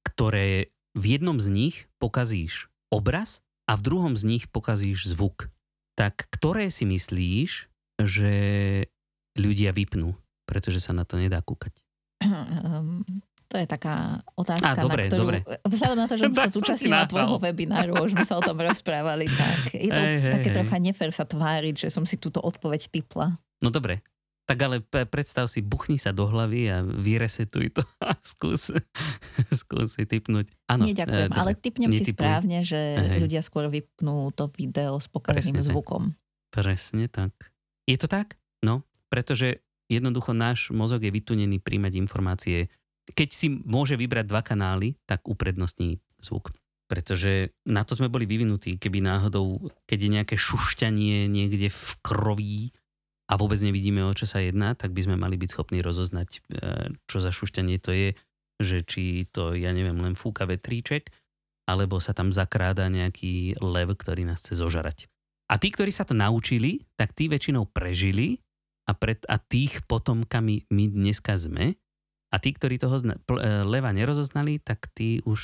ktoré v jednom z nich pokazíš obraz a v druhom z nich pokazíš zvuk. Tak ktoré si myslíš, že ľudia vypnú, pretože sa na to nedá kúkať? Um, to je taká otázka, Á, dobre, na ktorú, dobre. vzhľadom na to, že *laughs* sa zúčastnila tvojho webináru, už sme sa o tom rozprávali, tak je to hey, také hey, trocha nefér sa tváriť, že som si túto odpoveď typla. No dobre, tak ale predstav si, buchni sa do hlavy a vyresetuj to *laughs* a skús, skús si typnúť. Áno, Neďakujem, e, ale typnem si správne, že Hej. ľudia skôr vypnú to video s pokazeným zvukom. Tak. Presne tak. Je to tak? No, pretože jednoducho náš mozog je vytunený príjmať informácie. Keď si môže vybrať dva kanály, tak uprednostní zvuk. Pretože na to sme boli vyvinutí, keby náhodou, keď je nejaké šušťanie niekde v kroví, a vôbec nevidíme, o čo sa jedná, tak by sme mali byť schopní rozoznať, e, čo za šušťanie to je, že či to, ja neviem, len fúka vetríček, alebo sa tam zakráda nejaký lev, ktorý nás chce zožarať. A tí, ktorí sa to naučili, tak tí väčšinou prežili a, pred, a tých potomkami my dneska sme. A tí, ktorí toho zna, pl, e, leva nerozoznali, tak tí už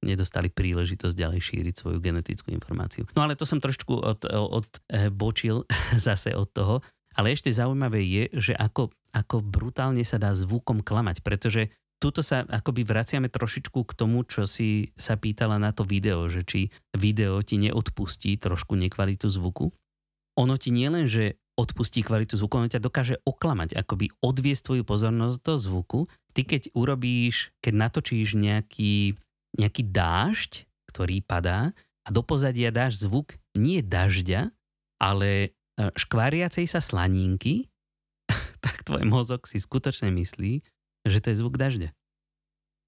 nedostali príležitosť ďalej šíriť svoju genetickú informáciu. No ale to som trošku odbočil od, od, *laughs* zase od toho, ale ešte zaujímavé je, že ako, ako brutálne sa dá zvukom klamať, pretože tuto sa akoby vraciame trošičku k tomu, čo si sa pýtala na to video, že či video ti neodpustí trošku nekvalitu zvuku. Ono ti nielen, že odpustí kvalitu zvuku, ono ťa dokáže oklamať, akoby odviesť tvoju pozornosť do zvuku. Ty keď urobíš, keď natočíš nejaký nejaký dážď, ktorý padá a do pozadia dáš zvuk nie dažďa, ale škváriacej sa slaninky, *laughs* tak tvoj mozog si skutočne myslí, že to je zvuk dažďa.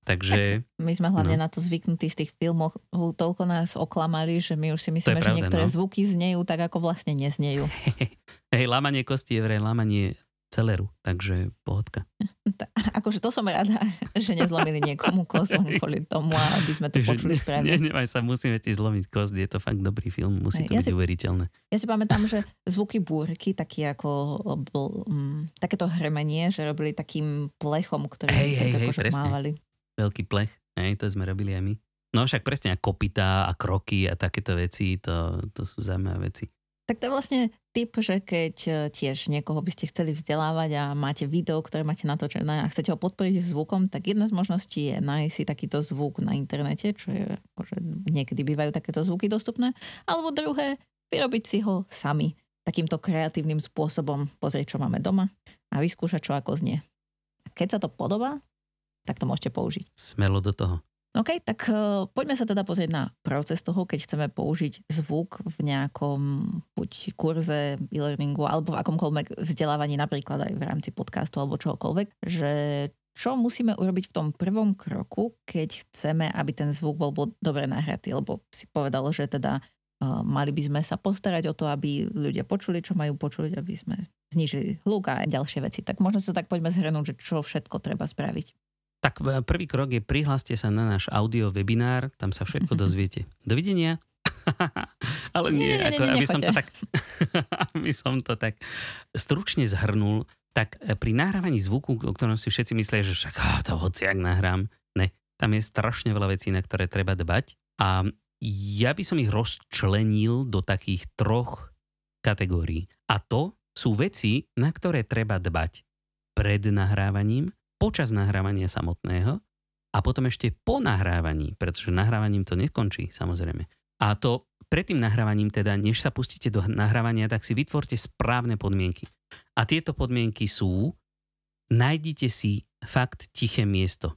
Takže... Tak my sme hlavne no. na to zvyknutí z tých filmov. Toľko nás oklamali, že my už si myslíme, že pravda, niektoré no. zvuky znejú tak, ako vlastne neznejú. *laughs* Hej, lámanie kosti je vraj lámanie celeru, takže pohodka. *laughs* Akože to som rada, *laughs* že nezlomili niekomu kost len kvôli tomu, aby sme to počuli správne. Ne, nemaj sa, musíme ti zlomiť kost, je to fakt dobrý film, musí to ja byť si, uveriteľné. Ja si pamätám, *laughs* že zvuky búrky, taký ako bol, um, takéto hrmenie, že robili takým plechom, ktorý hej, hej, hej, akože mávali veľký plech, hej, to sme robili aj my. No však presne a kopita a kroky a takéto veci, to, to sú zaujímavé veci. Tak to je vlastne typ, že keď e, tiež niekoho by ste chceli vzdelávať a máte video, ktoré máte natočené a chcete ho podporiť zvukom, tak jedna z možností je nájsť si takýto zvuk na internete, čo je, že niekedy bývajú takéto zvuky dostupné, alebo druhé, vyrobiť si ho sami takýmto kreatívnym spôsobom, pozrieť, čo máme doma a vyskúšať, čo ako znie. Keď sa to podobá, tak to môžete použiť. Smelo do toho. OK, tak uh, poďme sa teda pozrieť na proces toho, keď chceme použiť zvuk v nejakom buď kurze, e-learningu alebo v akomkoľvek vzdelávaní, napríklad aj v rámci podcastu alebo čohokoľvek, že čo musíme urobiť v tom prvom kroku, keď chceme, aby ten zvuk bol, bol dobre nahratý, lebo si povedalo, že teda uh, mali by sme sa postarať o to, aby ľudia počuli, čo majú počuť, aby sme znižili hluk a ďalšie veci. Tak možno sa tak poďme zhrnúť, že čo všetko treba spraviť. Tak e, prvý krok je prihláste sa na náš audio webinár, tam sa všetko *laughs* dozviete. Dovidenia. *laughs* Ale nie, nie, nie, ako, nie, aby, som to tak, *laughs* aby som to tak stručne zhrnul, tak e, pri nahrávaní zvuku, o ktorom si všetci myslia, že však oh, to hociak nahrám, ne, tam je strašne veľa vecí, na ktoré treba dbať a ja by som ich rozčlenil do takých troch kategórií. A to sú veci, na ktoré treba dbať pred nahrávaním, počas nahrávania samotného a potom ešte po nahrávaní, pretože nahrávaním to nekončí samozrejme. A to pred tým nahrávaním teda, než sa pustíte do nahrávania, tak si vytvorte správne podmienky. A tieto podmienky sú, nájdite si fakt tiché miesto.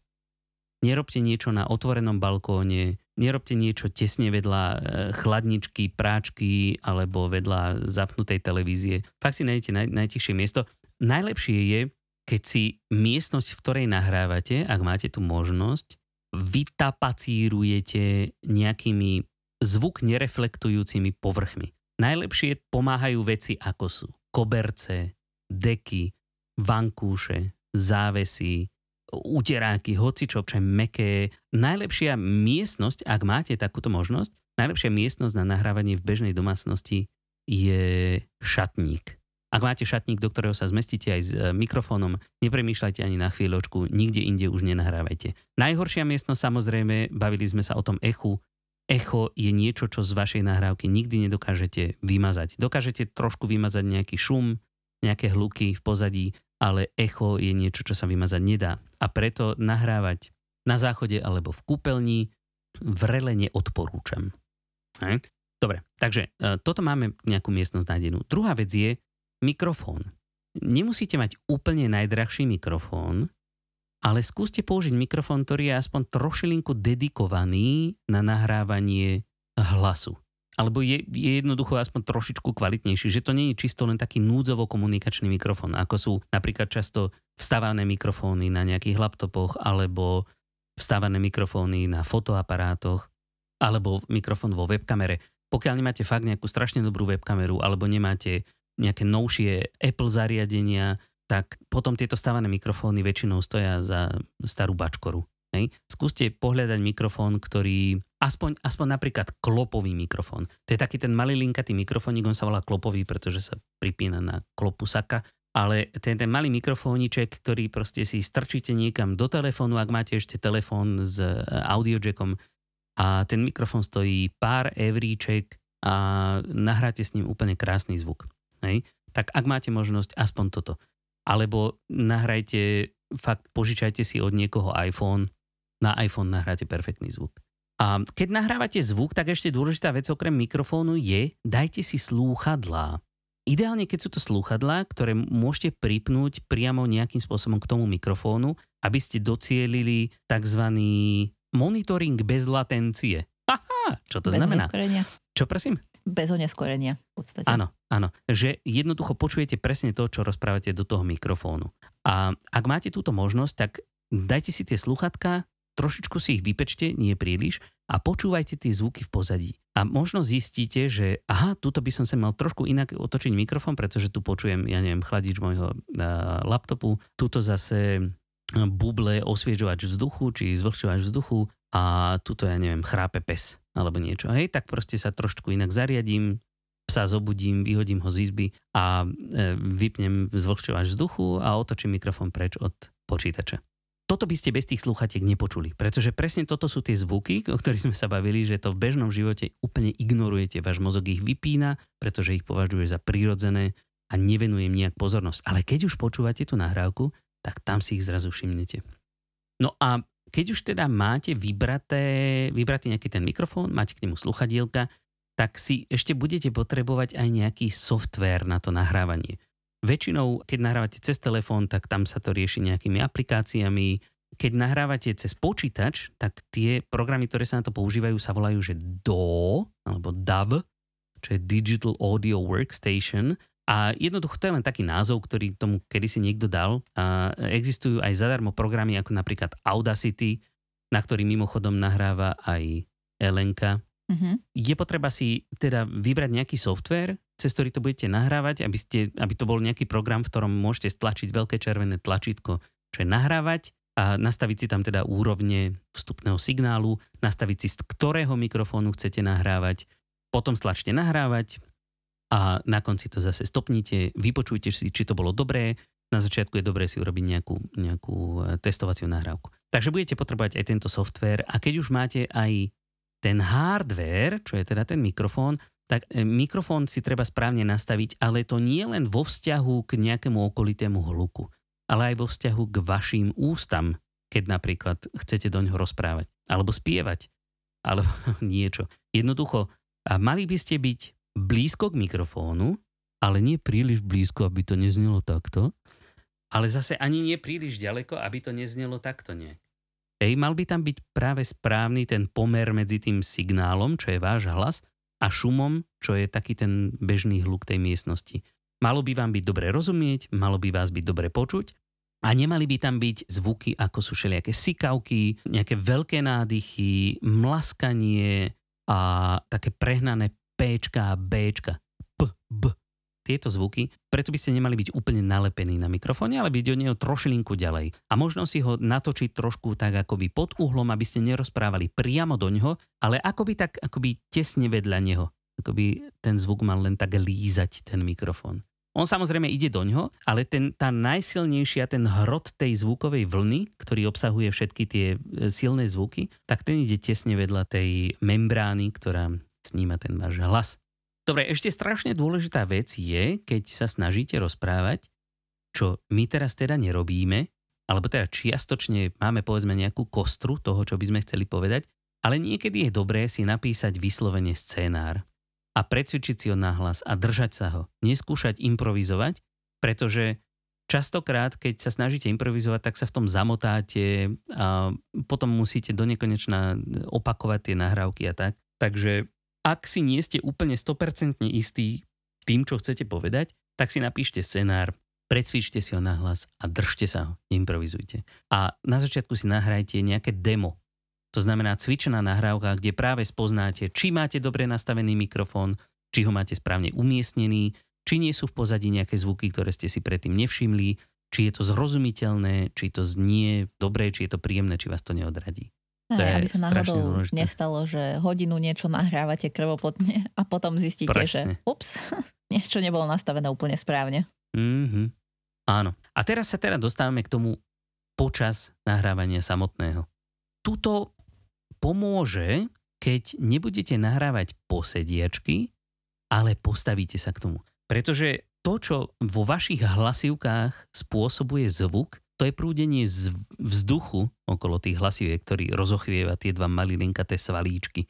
Nerobte niečo na otvorenom balkóne, nerobte niečo tesne vedľa e, chladničky, práčky alebo vedľa zapnutej televízie. Fakt si nájdete naj, najtichšie miesto. Najlepšie je, keď si miestnosť, v ktorej nahrávate, ak máte tú možnosť, vytapacírujete nejakými zvuk nereflektujúcimi povrchmi. Najlepšie pomáhajú veci ako sú koberce, deky, vankúše, závesy, uteráky, hocičo, čo je meké. Najlepšia miestnosť, ak máte takúto možnosť, najlepšia miestnosť na nahrávanie v bežnej domácnosti je šatník. Ak máte šatník, do ktorého sa zmestíte aj s e, mikrofónom, nepremýšľajte ani na chvíľočku, nikde inde už nenahrávajte. Najhoršia miestnosť samozrejme, bavili sme sa o tom echu. Echo je niečo, čo z vašej nahrávky nikdy nedokážete vymazať. Dokážete trošku vymazať nejaký šum, nejaké hluky v pozadí, ale echo je niečo, čo sa vymazať nedá. A preto nahrávať na záchode alebo v kúpeľni vrele neodporúčam. Dobre, takže e, toto máme nejakú miestnosť nájdenú. Druhá vec je, mikrofón. Nemusíte mať úplne najdrahší mikrofón, ale skúste použiť mikrofón, ktorý je aspoň trošilinku dedikovaný na nahrávanie hlasu. Alebo je, je jednoducho aspoň trošičku kvalitnejší, že to nie je čisto len taký núdzovo-komunikačný mikrofón, ako sú napríklad často vstávané mikrofóny na nejakých laptopoch, alebo vstávané mikrofóny na fotoaparátoch, alebo mikrofón vo webkamere. Pokiaľ nemáte fakt nejakú strašne dobrú webkameru, alebo nemáte nejaké novšie Apple zariadenia, tak potom tieto stávané mikrofóny väčšinou stoja za starú bačkoru. Hej. Skúste pohľadať mikrofón, ktorý, aspoň, aspoň napríklad klopový mikrofón. To je taký ten malý linkatý mikrofónik, on sa volá klopový, pretože sa pripína na klopu saka. Ale ten, ten malý mikrofóniček, ktorý proste si strčíte niekam do telefónu, ak máte ešte telefón s e, audiojackom a ten mikrofón stojí pár evríček a nahráte s ním úplne krásny zvuk. Hej? Tak ak máte možnosť, aspoň toto. Alebo nahrajte, fakt požičajte si od niekoho iPhone, na iPhone nahráte perfektný zvuk. A keď nahrávate zvuk, tak ešte dôležitá vec okrem mikrofónu je, dajte si slúchadlá. Ideálne, keď sú to slúchadlá, ktoré môžete pripnúť priamo nejakým spôsobom k tomu mikrofónu, aby ste docielili tzv. monitoring bez latencie. Aha, čo to Bez znamená? oneskorenia. Čo prosím? Bez oneskorenia v podstate. Áno, áno. Že jednoducho počujete presne to, čo rozprávate do toho mikrofónu. A ak máte túto možnosť, tak dajte si tie sluchatka, trošičku si ich vypečte, nie príliš, a počúvajte tie zvuky v pozadí. A možno zistíte, že aha, tuto by som sa mal trošku inak otočiť mikrofón, pretože tu počujem, ja neviem, chladič môjho uh, laptopu, tuto zase buble osviežovač vzduchu, či zvlhčovač vzduchu a tuto, ja neviem, chrápe pes alebo niečo. Hej, tak proste sa trošku inak zariadím, psa zobudím, vyhodím ho z izby a e, vypnem zvlhčovač vzduchu a otočím mikrofón preč od počítača. Toto by ste bez tých sluchatiek nepočuli, pretože presne toto sú tie zvuky, o ktorých sme sa bavili, že to v bežnom živote úplne ignorujete. Váš mozog ich vypína, pretože ich považuje za prírodzené a nevenuje im nejak pozornosť. Ale keď už počúvate tú nahrávku, tak tam si ich zrazu všimnete. No a keď už teda máte vybraté, vybratý nejaký ten mikrofón, máte k nemu sluchadielka, tak si ešte budete potrebovať aj nejaký software na to nahrávanie. Väčšinou, keď nahrávate cez telefón, tak tam sa to rieši nejakými aplikáciami. Keď nahrávate cez počítač, tak tie programy, ktoré sa na to používajú, sa volajú, že DAW, alebo DAW, čo je Digital Audio Workstation. A jednoducho to je len taký názov, ktorý tomu kedysi niekto dal. A existujú aj zadarmo programy ako napríklad Audacity, na ktorý mimochodom nahráva aj Elenka, Uh-huh. je potreba si teda vybrať nejaký software, cez ktorý to budete nahrávať, aby, ste, aby to bol nejaký program, v ktorom môžete stlačiť veľké červené tlačítko, čo je nahrávať a nastaviť si tam teda úrovne vstupného signálu, nastaviť si, z ktorého mikrofónu chcete nahrávať, potom stlačte nahrávať a na konci to zase stopnite, vypočujte si, či to bolo dobré, na začiatku je dobré si urobiť nejakú, nejakú e, testovaciu nahrávku. Takže budete potrebovať aj tento software a keď už máte aj ten hardware, čo je teda ten mikrofón, tak e, mikrofón si treba správne nastaviť, ale to nie len vo vzťahu k nejakému okolitému hluku, ale aj vo vzťahu k vašim ústam, keď napríklad chcete do ňoho rozprávať, alebo spievať, alebo *laughs* niečo. Jednoducho, a mali by ste byť blízko k mikrofónu, ale nie príliš blízko, aby to neznelo takto, ale zase ani nie príliš ďaleko, aby to neznelo takto nejak. Ej, mal by tam byť práve správny ten pomer medzi tým signálom, čo je váš hlas, a šumom, čo je taký ten bežný hluk tej miestnosti. Malo by vám byť dobre rozumieť, malo by vás byť dobre počuť a nemali by tam byť zvuky, ako sú všelijaké sikavky, nejaké veľké nádychy, mlaskanie a také prehnané Pčka a Bčka. P, B, tieto zvuky, preto by ste nemali byť úplne nalepení na mikrofóne, ale byť od neho trošilinku ďalej. A možno si ho natočiť trošku tak akoby pod uhlom, aby ste nerozprávali priamo do ňoho, ale akoby tak akoby tesne vedľa neho. Akoby ten zvuk mal len tak lízať ten mikrofón. On samozrejme ide do ňoho, ale ten, tá najsilnejšia, ten hrot tej zvukovej vlny, ktorý obsahuje všetky tie e, silné zvuky, tak ten ide tesne vedľa tej membrány, ktorá sníma ten váš hlas. Dobre, ešte strašne dôležitá vec je, keď sa snažíte rozprávať, čo my teraz teda nerobíme, alebo teda čiastočne máme povedzme nejakú kostru toho, čo by sme chceli povedať, ale niekedy je dobré si napísať vyslovene scénár a precvičiť si ho nahlas a držať sa ho. Neskúšať improvizovať, pretože častokrát, keď sa snažíte improvizovať, tak sa v tom zamotáte a potom musíte do nekonečna opakovať tie nahrávky a tak. Takže ak si nie ste úplne 100% istí tým, čo chcete povedať, tak si napíšte scenár, precvičte si ho na hlas a držte sa ho, improvizujte. A na začiatku si nahrajte nejaké demo. To znamená cvičená nahrávka, kde práve spoznáte, či máte dobre nastavený mikrofón, či ho máte správne umiestnený, či nie sú v pozadí nejaké zvuky, ktoré ste si predtým nevšimli, či je to zrozumiteľné, či to znie dobre, či je to príjemné, či vás to neodradí. To je aby sa náhodou dôležité. nestalo, že hodinu niečo nahrávate krvopotne a potom zistíte, Presne. že ups, *laughs* niečo nebolo nastavené úplne správne. Mm-hmm. Áno. A teraz sa teda dostávame k tomu počas nahrávania samotného. Tuto pomôže, keď nebudete nahrávať posediačky, ale postavíte sa k tomu. Pretože to, čo vo vašich hlasivkách spôsobuje zvuk, to je prúdenie z vzduchu okolo tých hlasiviek, ktorý rozochvieva tie dva malilinkaté svalíčky,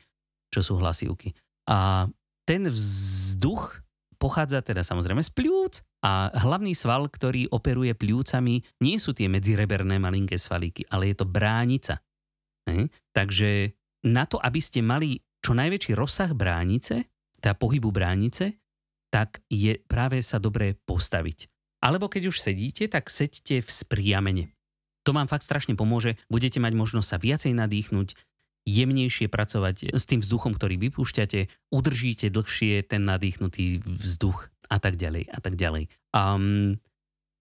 čo sú hlasivky. A ten vzduch pochádza teda samozrejme z pľúc a hlavný sval, ktorý operuje pľúcami, nie sú tie medzireberné malinké svalíky, ale je to bránica. Hej? Takže na to, aby ste mali čo najväčší rozsah bránice, teda pohybu bránice, tak je práve sa dobré postaviť. Alebo keď už sedíte, tak sedte v spriamene. To vám fakt strašne pomôže, budete mať možnosť sa viacej nadýchnuť, jemnejšie pracovať s tým vzduchom, ktorý vypúšťate, udržíte dlhšie ten nadýchnutý vzduch a tak ďalej a tak ďalej. Um,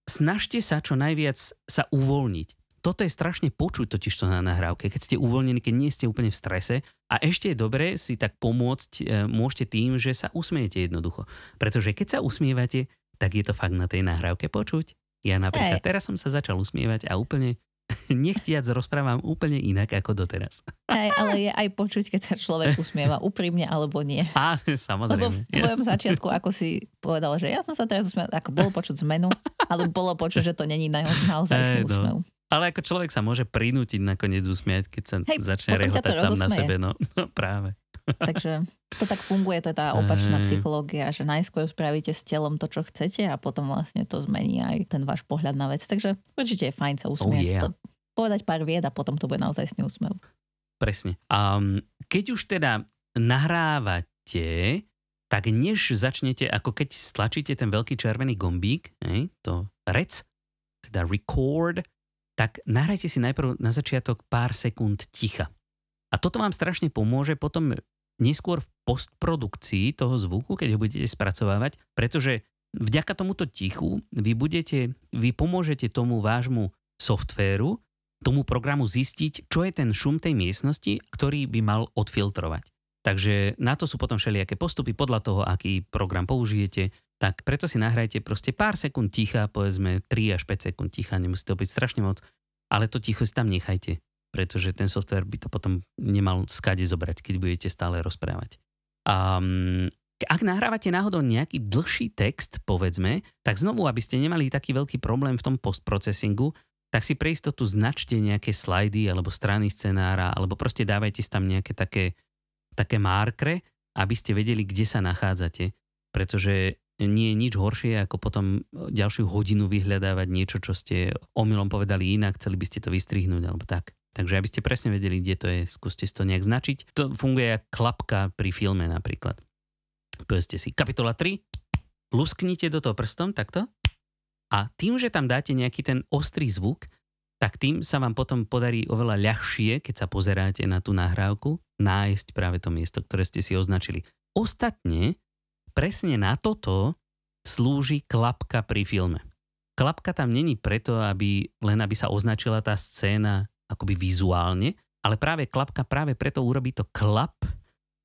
snažte sa čo najviac sa uvoľniť. Toto je strašne počuť totiž to na nahrávke, keď ste uvoľnení, keď nie ste úplne v strese. A ešte je dobré si tak pomôcť, e, môžete tým, že sa usmiete jednoducho. Pretože keď sa usmievate, tak je to fakt na tej nahrávke počuť. Ja napríklad hey. teraz som sa začal usmievať a úplne *laughs* nechtiac rozprávam úplne inak ako doteraz. Hej, *laughs* ale je aj počuť, keď sa človek usmieva úprimne alebo nie. *laughs* Á, samozrejme. Lebo v tvojom yes. začiatku, ako si povedal, že ja som sa teraz usmiel, ako bolo počuť zmenu, ale bolo počuť, že to není naozaj hey, no. úsmev. Ale ako človek sa môže prinútiť nakoniec usmiať, keď sa Hej, začne rehotať sám na sebe. No, no práve. Takže to tak funguje, to je tá opačná psychológia, že najskôr spravíte s telom to, čo chcete a potom vlastne to zmení aj ten váš pohľad na vec. Takže určite je fajn sa usmiať. Oh, yeah. Povedať pár vied a potom to bude naozaj sný úsmev. Presne. Um, keď už teda nahrávate, tak než začnete, ako keď stlačíte ten veľký červený gombík, hej, to rec, teda record, tak nahrajte si najprv na začiatok pár sekúnd ticha. A toto vám strašne pomôže potom neskôr v postprodukcii toho zvuku, keď ho budete spracovávať, pretože vďaka tomuto tichu vy, budete, vy pomôžete tomu vášmu softvéru, tomu programu zistiť, čo je ten šum tej miestnosti, ktorý by mal odfiltrovať. Takže na to sú potom všelijaké postupy podľa toho, aký program použijete. Tak preto si nahrajte proste pár sekúnd ticha, povedzme 3 až 5 sekúnd ticha, nemusí to byť strašne moc, ale to ticho si tam nechajte pretože ten software by to potom nemal skade zobrať, keď budete stále rozprávať. Um, ak nahrávate náhodou nejaký dlhší text, povedzme, tak znovu, aby ste nemali taký veľký problém v tom postprocesingu, tak si pre istotu značte nejaké slajdy alebo strany scenára, alebo proste dávajte si tam nejaké také, také markre, aby ste vedeli, kde sa nachádzate. Pretože nie je nič horšie, ako potom ďalšiu hodinu vyhľadávať niečo, čo ste omylom povedali inak, chceli by ste to vystrihnúť alebo tak. Takže aby ste presne vedeli, kde to je, skúste si to nejak značiť. To funguje ako klapka pri filme napríklad. Povedzte si, kapitola 3, lusknite do toho prstom, takto. A tým, že tam dáte nejaký ten ostrý zvuk, tak tým sa vám potom podarí oveľa ľahšie, keď sa pozeráte na tú nahrávku, nájsť práve to miesto, ktoré ste si označili. Ostatne, presne na toto slúži klapka pri filme. Klapka tam není preto, aby len aby sa označila tá scéna akoby vizuálne, ale práve klapka práve preto urobí to klap,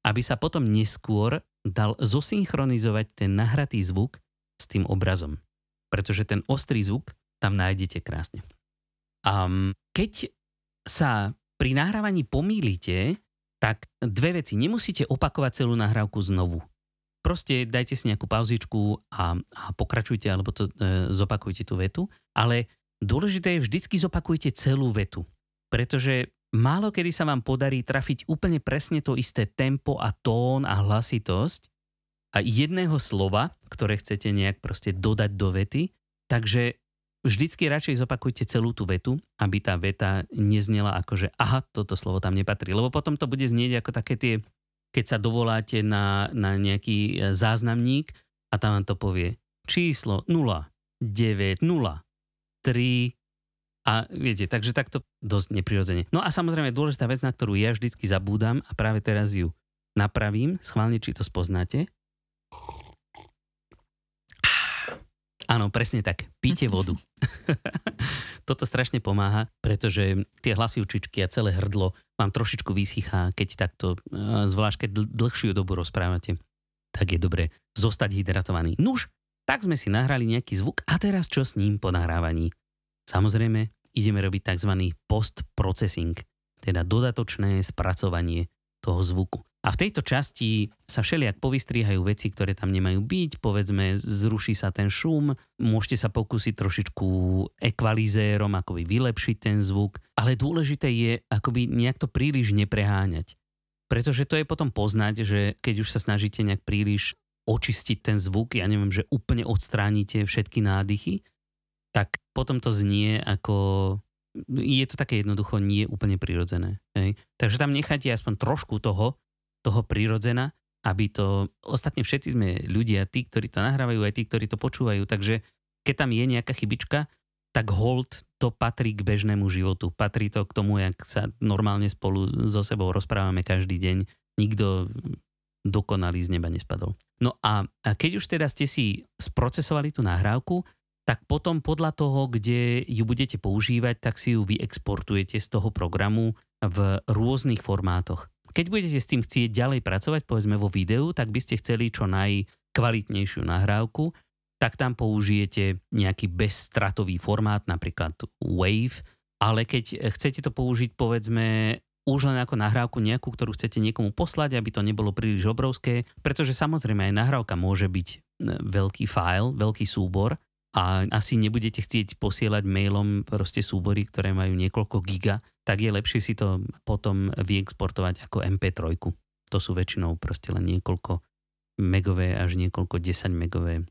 aby sa potom neskôr dal zosynchronizovať ten nahratý zvuk s tým obrazom. Pretože ten ostrý zvuk tam nájdete krásne. A keď sa pri nahrávaní pomýlite, tak dve veci. Nemusíte opakovať celú nahrávku znovu. Proste dajte si nejakú pauzičku a, a pokračujte, alebo to e, zopakujte tú vetu. Ale dôležité je vždycky zopakujte celú vetu pretože málo kedy sa vám podarí trafiť úplne presne to isté tempo a tón a hlasitosť a jedného slova, ktoré chcete nejak proste dodať do vety, takže vždycky radšej zopakujte celú tú vetu, aby tá veta neznela ako, že aha, toto slovo tam nepatrí. Lebo potom to bude znieť ako také tie, keď sa dovoláte na, na nejaký e, záznamník a tam vám to povie číslo 0, 9, 0, 3, a viete, takže takto dosť neprirodzene. No a samozrejme dôležitá vec, na ktorú ja vždycky zabúdam a práve teraz ju napravím, schválne, či to spoznáte. Áno, presne tak. Píte *laughs* vodu. *laughs* Toto strašne pomáha, pretože tie hlasivčičky a celé hrdlo vám trošičku vysychá, keď takto, e, zvlášť keď dlhšiu dobu rozprávate, tak je dobre zostať hydratovaný. Nuž, tak sme si nahrali nejaký zvuk a teraz čo s ním po nahrávaní? Samozrejme, ideme robiť tzv. post-processing, teda dodatočné spracovanie toho zvuku. A v tejto časti sa všelijak povystriehajú veci, ktoré tam nemajú byť, povedzme zruší sa ten šum, môžete sa pokúsiť trošičku ekvalizérom akoby vylepšiť ten zvuk, ale dôležité je akoby nejak to príliš nepreháňať. Pretože to je potom poznať, že keď už sa snažíte nejak príliš očistiť ten zvuk, ja neviem, že úplne odstránite všetky nádychy, tak potom to znie ako je to také jednoducho nie úplne prirodzené. Hej. Takže tam necháte aspoň trošku toho, toho prirodzena, aby to, ostatne všetci sme ľudia, tí, ktorí to nahrávajú, aj tí, ktorí to počúvajú, takže keď tam je nejaká chybička, tak hold to patrí k bežnému životu. Patrí to k tomu, jak sa normálne spolu so sebou rozprávame každý deň. Nikto dokonalý z neba nespadol. No a keď už teda ste si sprocesovali tú nahrávku, tak potom podľa toho, kde ju budete používať, tak si ju vyexportujete z toho programu v rôznych formátoch. Keď budete s tým chcieť ďalej pracovať, povedzme vo videu, tak by ste chceli čo najkvalitnejšiu nahrávku, tak tam použijete nejaký bezstratový formát, napríklad Wave, ale keď chcete to použiť povedzme už len ako nahrávku nejakú, ktorú chcete niekomu poslať, aby to nebolo príliš obrovské, pretože samozrejme aj nahrávka môže byť veľký file, veľký súbor a asi nebudete chcieť posielať mailom proste súbory, ktoré majú niekoľko giga, tak je lepšie si to potom vyexportovať ako MP3. To sú väčšinou proste len niekoľko megové až niekoľko 10 megové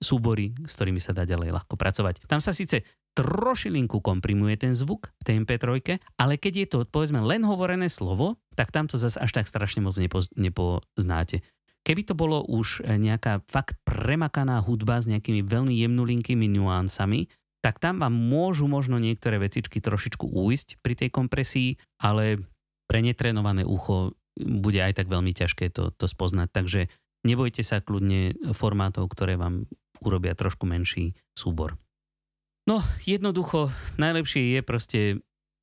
súbory, s ktorými sa dá ďalej ľahko pracovať. Tam sa síce trošilinku komprimuje ten zvuk v tej MP3, ale keď je to povedzme len hovorené slovo, tak tam to zase až tak strašne moc nepo, nepoznáte. Keby to bolo už e, nejaká fakt premakaná hudba s nejakými veľmi jemnulinkými nuansami, tak tam vám môžu možno niektoré vecičky trošičku újsť pri tej kompresii, ale pre netrenované ucho bude aj tak veľmi ťažké to, to spoznať. Takže nebojte sa kľudne formátov, ktoré vám urobia trošku menší súbor. No, jednoducho, najlepšie je proste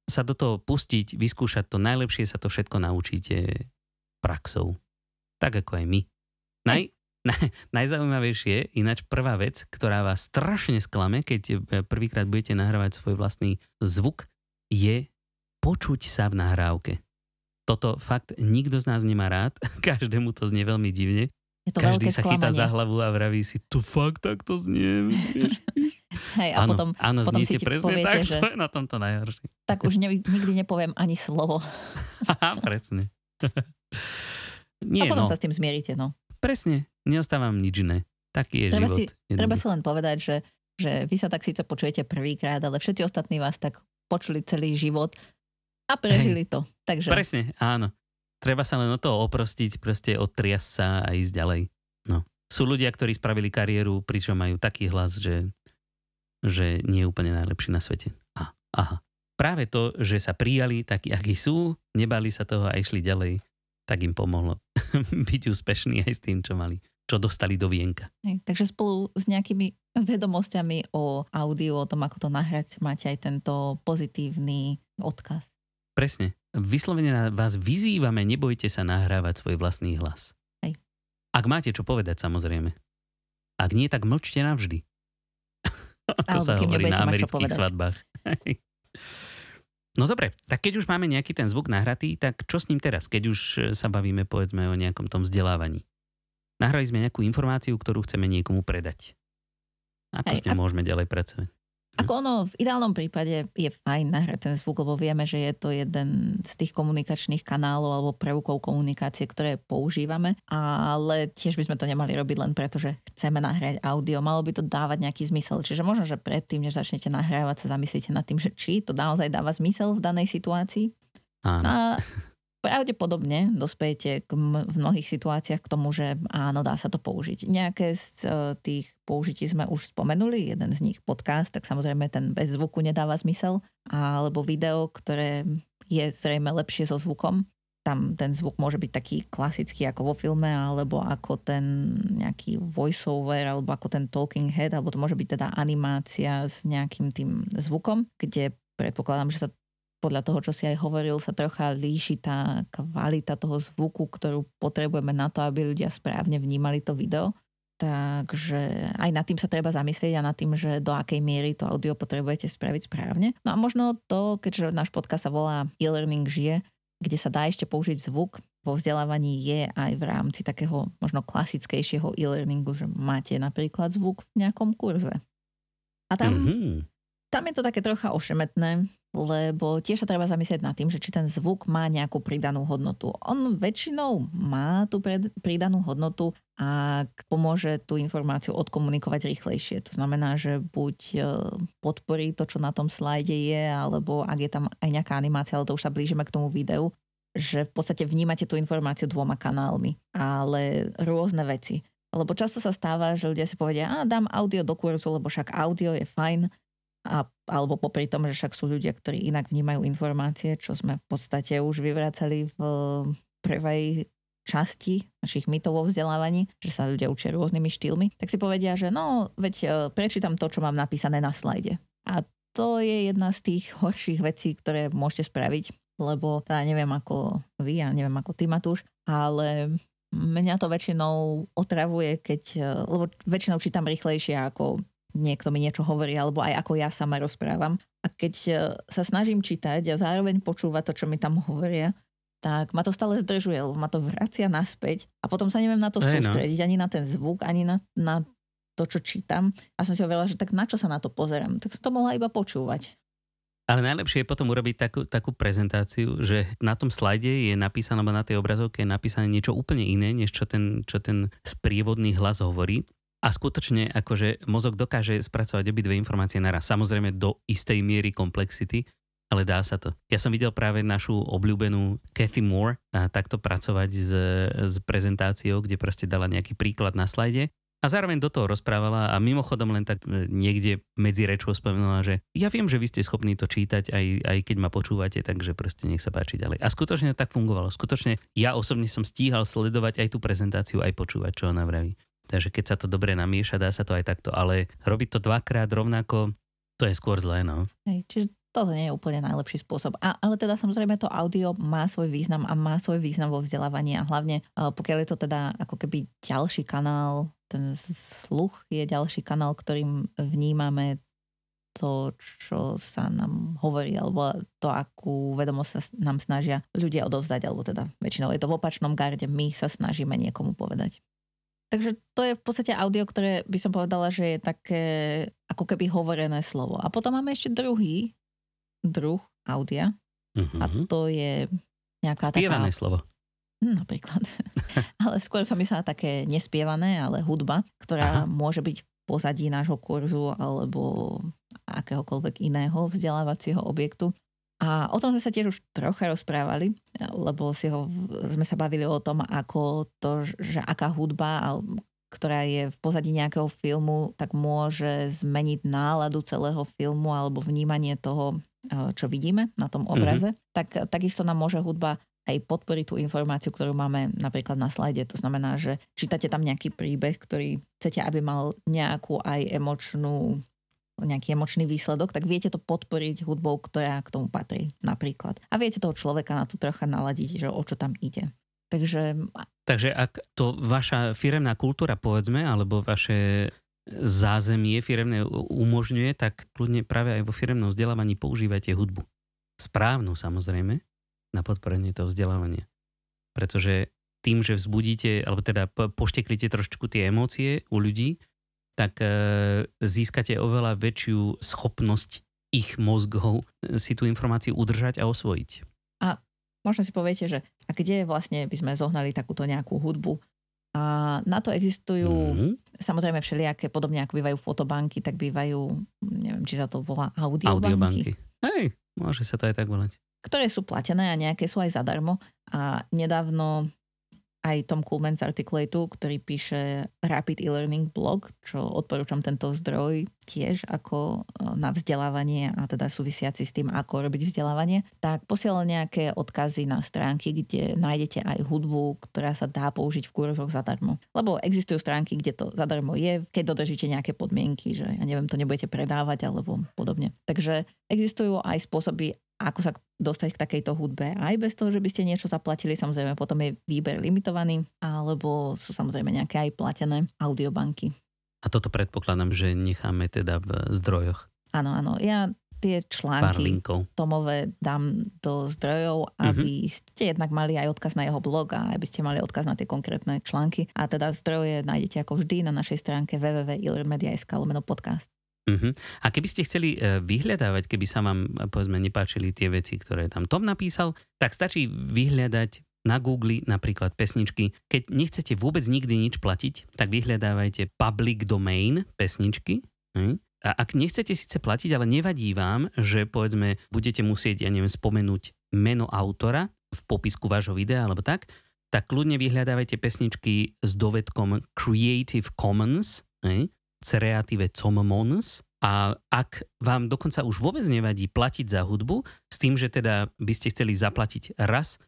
sa do toho pustiť, vyskúšať to. Najlepšie sa to všetko naučíte praxou tak ako aj my. Naj, naj, najzaujímavejšie je ináč prvá vec, ktorá vás strašne sklame, keď e, prvýkrát budete nahrávať svoj vlastný zvuk, je počuť sa v nahrávke. Toto fakt nikto z nás nemá rád, *laughs* každému to znie veľmi divne. Je to Každý sa sklamanie. chytá za hlavu a vraví si, to fakt takto znie. *laughs* Hej, a áno, potom, áno, potom si presne poviete, tak, že to je na tomto najhoršie. tak už ne, nikdy nepoviem ani slovo. Aha, *laughs* presne. Nie, a potom no. sa s tým zmierite, no. Presne, neostávam nič iné. Taký je Treba život. si, treba si len povedať, že, že vy sa tak síce počujete prvýkrát, ale všetci ostatní vás tak počuli celý život a prežili to. Takže Presne, áno. Treba sa len o toho oprostiť, proste odtriasť sa a ísť ďalej. No. Sú ľudia, ktorí spravili kariéru, pričom majú taký hlas, že, že nie je úplne najlepší na svete. A, aha. Práve to, že sa prijali takí, akí sú, nebali sa toho a išli ďalej, tak im pomohlo *laughs* byť úspešní aj s tým, čo mali, čo dostali do vienka. Hej, takže spolu s nejakými vedomosťami o audiu, o tom, ako to nahrať, máte aj tento pozitívny odkaz. Presne. Vyslovene na vás vyzývame, nebojte sa nahrávať svoj vlastný hlas. Hej. Ak máte čo povedať, samozrejme. Ak nie, tak mlčte navždy. *laughs* Ako sa hovorí na amerických svadbách. *laughs* No dobre, tak keď už máme nejaký ten zvuk nahratý, tak čo s ním teraz, keď už e, sa bavíme povedzme o nejakom tom vzdelávaní? Nahrali sme nejakú informáciu, ktorú chceme niekomu predať. Ako Hej, s ňou a- môžeme ďalej pracovať? Ako ono, v ideálnom prípade je fajn nahrať ten zvuk, lebo vieme, že je to jeden z tých komunikačných kanálov alebo prvkov komunikácie, ktoré používame, ale tiež by sme to nemali robiť len preto, že chceme nahrať audio, malo by to dávať nejaký zmysel. Čiže možno, že predtým, než začnete nahrávať, sa zamyslíte nad tým, že či to naozaj dáva zmysel v danej situácii. Áno. A *laughs* pravdepodobne dospejete k m- v mnohých situáciách k tomu, že áno, dá sa to použiť. Nejaké z e, tých použití sme už spomenuli, jeden z nich podcast, tak samozrejme ten bez zvuku nedáva zmysel, alebo video, ktoré je zrejme lepšie so zvukom. Tam ten zvuk môže byť taký klasický ako vo filme, alebo ako ten nejaký voiceover, alebo ako ten talking head, alebo to môže byť teda animácia s nejakým tým zvukom, kde predpokladám, že sa podľa toho, čo si aj hovoril, sa trocha líši tá kvalita toho zvuku, ktorú potrebujeme na to, aby ľudia správne vnímali to video. Takže aj nad tým sa treba zamyslieť a nad tým, že do akej miery to audio potrebujete spraviť správne. No a možno to, keďže náš podcast sa volá e-learning žije, kde sa dá ešte použiť zvuk, vo vzdelávaní je aj v rámci takého možno klasickejšieho e-learningu, že máte napríklad zvuk v nejakom kurze. A tam Mhm. tam je to také trocha ošemetné, lebo tiež sa treba zamyslieť nad tým, že či ten zvuk má nejakú pridanú hodnotu. On väčšinou má tú pridanú hodnotu, ak pomôže tú informáciu odkomunikovať rýchlejšie. To znamená, že buď e, podporí to, čo na tom slajde je, alebo ak je tam aj nejaká animácia, ale to už sa blížime k tomu videu, že v podstate vnímate tú informáciu dvoma kanálmi, ale rôzne veci. Lebo často sa stáva, že ľudia si povedia, a dám audio do kurzu, lebo však audio je fajn, a, alebo popri tom, že však sú ľudia, ktorí inak vnímajú informácie, čo sme v podstate už vyvracali v prvej časti našich mytov vo vzdelávaní, že sa ľudia učia rôznymi štýlmi, tak si povedia, že no, veď e, prečítam to, čo mám napísané na slajde. A to je jedna z tých horších vecí, ktoré môžete spraviť, lebo teda neviem ako vy, ja neviem ako ty, Matúš, ale mňa to väčšinou otravuje, keď, e, lebo väčšinou čítam rýchlejšie ako niekto mi niečo hovorí, alebo aj ako ja sama rozprávam. A keď e, sa snažím čítať a zároveň počúvať to, čo mi tam hovoria, tak ma to stále zdržuje, lebo ma to vracia naspäť a potom sa neviem na to hey, no. sústrediť, no. ani na ten zvuk, ani na, na to, čo čítam. A som si hovorila, že tak na čo sa na to pozerám? Tak som to mohla iba počúvať. Ale najlepšie je potom urobiť takú, takú prezentáciu, že na tom slajde je napísané, alebo na tej obrazovke je napísané niečo úplne iné, než čo ten, čo ten sprievodný hlas hovorí. A skutočne akože mozog dokáže spracovať obidve informácie naraz. Samozrejme do istej miery komplexity, ale dá sa to. Ja som videl práve našu obľúbenú Cathy Moore a takto pracovať s, s prezentáciou, kde proste dala nejaký príklad na slajde a zároveň do toho rozprávala a mimochodom len tak e, niekde medzi rečou spomenula, že ja viem, že vy ste schopní to čítať, aj, aj keď ma počúvate, takže proste nech sa páči ďalej. A skutočne tak fungovalo. Skutočne ja osobne som stíhal sledovať aj tú prezentáciu, aj počúvať, čo ona vraví. Takže keď sa to dobre namieša, dá sa to aj takto. Ale robiť to dvakrát rovnako, to je skôr zlé, no. Hej, čiže toto nie je úplne najlepší spôsob. A, ale teda samozrejme to audio má svoj význam a má svoj význam vo vzdelávaní a hlavne pokiaľ je to teda ako keby ďalší kanál, ten sluch je ďalší kanál, ktorým vnímame to, čo sa nám hovorí, alebo to, akú vedomosť sa nám snažia ľudia odovzdať, alebo teda väčšinou je to v opačnom garde, my sa snažíme niekomu povedať. Takže to je v podstate audio, ktoré by som povedala, že je také ako keby hovorené slovo. A potom máme ešte druhý druh audia uh-huh. a mhm. to je nejaká Spievané taká... slovo. Hm, napríklad. *laughs* ale skôr som myslela také nespievané, ale hudba, ktorá Aha. môže byť pozadí nášho kurzu alebo akéhokoľvek iného vzdelávacieho objektu. A o tom sme sa tiež už trocha rozprávali, lebo si ho, sme sa bavili o tom, ako to, že aká hudba, ktorá je v pozadí nejakého filmu, tak môže zmeniť náladu celého filmu alebo vnímanie toho, Eh, čo vidíme na tom obraze, mm-hmm. tak takisto nám môže hudba aj podporiť tú informáciu, ktorú máme napríklad na slajde. To znamená, že čítate tam nejaký príbeh, ktorý chcete, aby mal nejakú aj emočnú nejaký emočný výsledok, tak viete to podporiť hudbou, ktorá k tomu patrí napríklad. A viete toho človeka na to trocha naladiť, že o čo tam ide. Takže... Takže ak to vaša firemná kultúra, povedzme, alebo vaše zázemie firemné umožňuje, tak kľudne práve aj vo firemnom vzdelávaní používajte hudbu. Správnu samozrejme, na podporenie toho vzdelávania. Pretože tým, že vzbudíte, alebo teda pošteklíte trošku tie emócie u ľudí, tak e, získate oveľa väčšiu schopnosť ich mozgov e, si tú informáciu udržať a osvojiť. A možno si poviete, že a kde vlastne by sme zohnali takúto nejakú hudbu, a na to existujú mm-hmm. samozrejme všelijaké, podobne ako bývajú fotobanky, tak bývajú, neviem, či sa to volá audiobanky. audiobanky. Hej, môže sa to aj tak volať. Ktoré sú platené a nejaké sú aj zadarmo. A nedávno aj Tom Coolman z Articulatu, ktorý píše Rapid e-learning blog, čo odporúčam tento zdroj tiež ako e, na vzdelávanie a teda súvisiaci s tým, ako robiť vzdelávanie, tak posielal nejaké odkazy na stránky, kde nájdete aj hudbu, ktorá sa dá použiť v kurzoch zadarmo. Lebo existujú stránky, kde to zadarmo je, keď dodržíte nejaké podmienky, že ja neviem, to nebudete predávať alebo podobne. Takže existujú aj spôsoby, ako sa dostať k takejto hudbe. Aj bez toho, že by ste niečo zaplatili, samozrejme potom je výber limitovaný, alebo sú samozrejme nejaké aj platené audiobanky. A toto predpokladám, že necháme teda v zdrojoch. Áno, áno. Ja tie články Tomové dám do zdrojov, aby mm-hmm. ste jednak mali aj odkaz na jeho blog a aby ste mali odkaz na tie konkrétne články. A teda zdroje nájdete ako vždy na našej stránke www.ilrmedia.sk lomeno podcast. Uh-huh. A keby ste chceli e, vyhľadávať, keby sa vám, e, povedzme, nepáčili tie veci, ktoré tam Tom napísal, tak stačí vyhľadať na Google napríklad pesničky. Keď nechcete vôbec nikdy nič platiť, tak vyhľadávajte public domain pesničky. Hm? A ak nechcete síce platiť, ale nevadí vám, že povedzme budete musieť, ja neviem, spomenúť meno autora v popisku vášho videa alebo tak, tak kľudne vyhľadávajte pesničky s dovedkom Creative Commons, hej, Creative Commons a ak vám dokonca už vôbec nevadí platiť za hudbu, s tým, že teda by ste chceli zaplatiť raz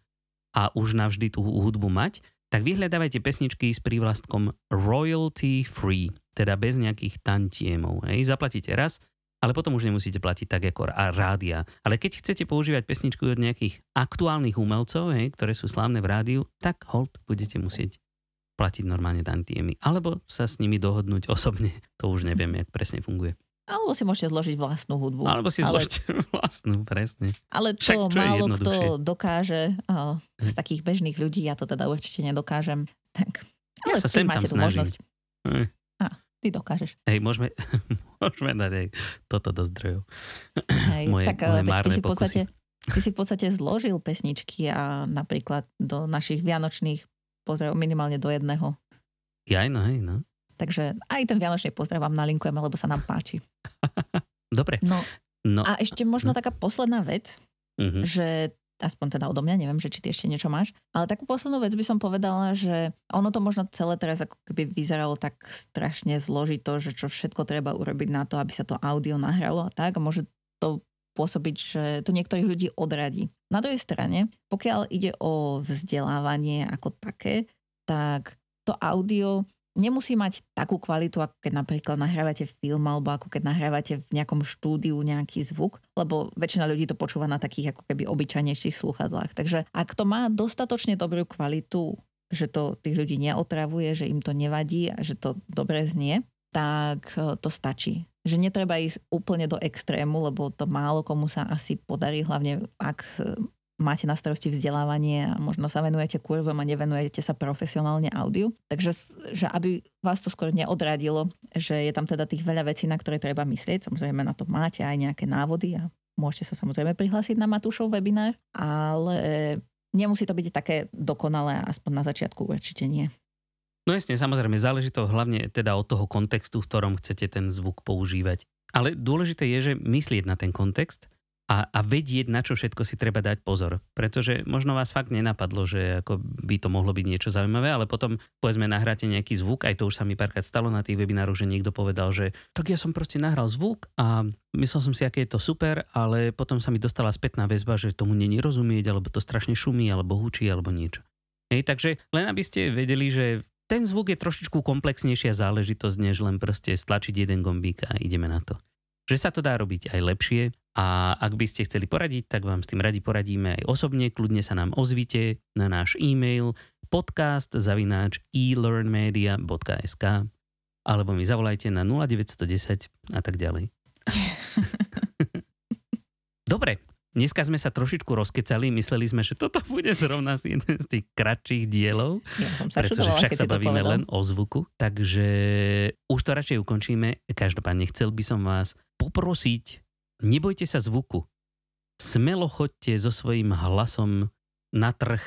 a už navždy tú hudbu mať, tak vyhľadávajte pesničky s prívlastkom royalty free, teda bez nejakých tantiemov. Hej. Zaplatíte raz, ale potom už nemusíte platiť tak ako rádia. Ale keď chcete používať pesničku od nejakých aktuálnych umelcov, hej, ktoré sú slávne v rádiu, tak hold budete musieť platiť normálne tantiemy. Alebo sa s nimi dohodnúť osobne. *laughs* To už neviem, jak presne funguje. Alebo si môžete zložiť vlastnú hudbu. Alebo si ale... zložte *laughs* vlastnú, presne. Ale to Však, málo kto dokáže oh, z takých bežných ľudí, ja to teda určite nedokážem. Tak, ale ja sa sem máte tú snažím. možnosť. Hm. A, ty dokážeš. Hej, môžeme, *laughs* môžeme dať aj toto do zdrojov. Hej, moje, tak moje ty si, v podstate, ty si v podstate zložil pesničky a napríklad do našich vianočných pozdrav minimálne do jedného. Ja aj no, hej, no. Takže aj ten Vianočný pozdrav vám nalinkujeme, lebo sa nám páči. *laughs* Dobre. No, no. A ešte možno no. taká posledná vec, uh-huh. že aspoň teda odo mňa, neviem, že či ty ešte niečo máš, ale takú poslednú vec by som povedala, že ono to možno celé teraz ako keby vyzeralo tak strašne zložito, že čo všetko treba urobiť na to, aby sa to audio nahralo a tak, a môže to pôsobiť, že to niektorých ľudí odradí. Na druhej strane, pokiaľ ide o vzdelávanie ako také, tak to audio nemusí mať takú kvalitu, ako keď napríklad nahrávate film alebo ako keď nahrávate v nejakom štúdiu nejaký zvuk, lebo väčšina ľudí to počúva na takých ako keby obyčajnejších slúchadlách. Takže ak to má dostatočne dobrú kvalitu, že to tých ľudí neotravuje, že im to nevadí a že to dobre znie, tak e, to stačí. Že netreba ísť úplne do extrému, lebo to málo komu sa asi podarí, hlavne ak e, máte na starosti vzdelávanie a možno sa venujete kurzom a nevenujete sa profesionálne audiu. Takže že aby vás to skôr neodradilo, že je tam teda tých veľa vecí, na ktoré treba myslieť. Samozrejme na to máte aj nejaké návody a môžete sa samozrejme prihlásiť na Matúšov webinár, ale nemusí to byť také dokonalé, aspoň na začiatku určite nie. No jasne, samozrejme, záleží to hlavne teda od toho kontextu, v ktorom chcete ten zvuk používať. Ale dôležité je, že myslieť na ten kontext a, a vedieť, na čo všetko si treba dať pozor. Pretože možno vás fakt nenapadlo, že ako by to mohlo byť niečo zaujímavé, ale potom povedzme nahráte nejaký zvuk, aj to už sa mi párkrát stalo na tých webinároch, že niekto povedal, že tak ja som proste nahral zvuk a myslel som si, aké je to super, ale potom sa mi dostala spätná väzba, že tomu nie rozumieť, alebo to strašne šumí, alebo hučí, alebo niečo. Hej, takže len aby ste vedeli, že ten zvuk je trošičku komplexnejšia záležitosť, než len proste stlačiť jeden gombík a ideme na to že sa to dá robiť aj lepšie a ak by ste chceli poradiť, tak vám s tým radi poradíme aj osobne. Kľudne sa nám ozvite na náš e-mail podcast zavináč elearnmedia.sk alebo mi zavolajte na 0910 a tak ďalej. *laughs* Dobre, Dneska sme sa trošičku rozkecali, mysleli sme, že toto bude zrovna jeden z tých kratších dielov, ja sa pretože čudovala, však sa bavíme len o zvuku, takže už to radšej ukončíme. Každopádne chcel by som vás poprosiť, nebojte sa zvuku. Smelo chodte so svojím hlasom na trh,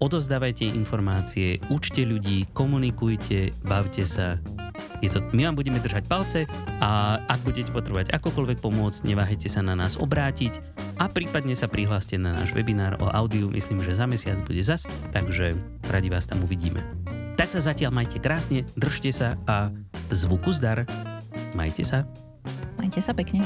odozdávajte informácie, učte ľudí, komunikujte, bavte sa, je to, my vám budeme držať palce a ak budete potrebovať akokoľvek pomôcť, neváhajte sa na nás obrátiť a prípadne sa prihláste na náš webinár o audiu, myslím, že za mesiac bude zas, takže radi vás tam uvidíme. Tak sa zatiaľ majte krásne, držte sa a zvuku zdar. Majte sa. Majte sa pekne.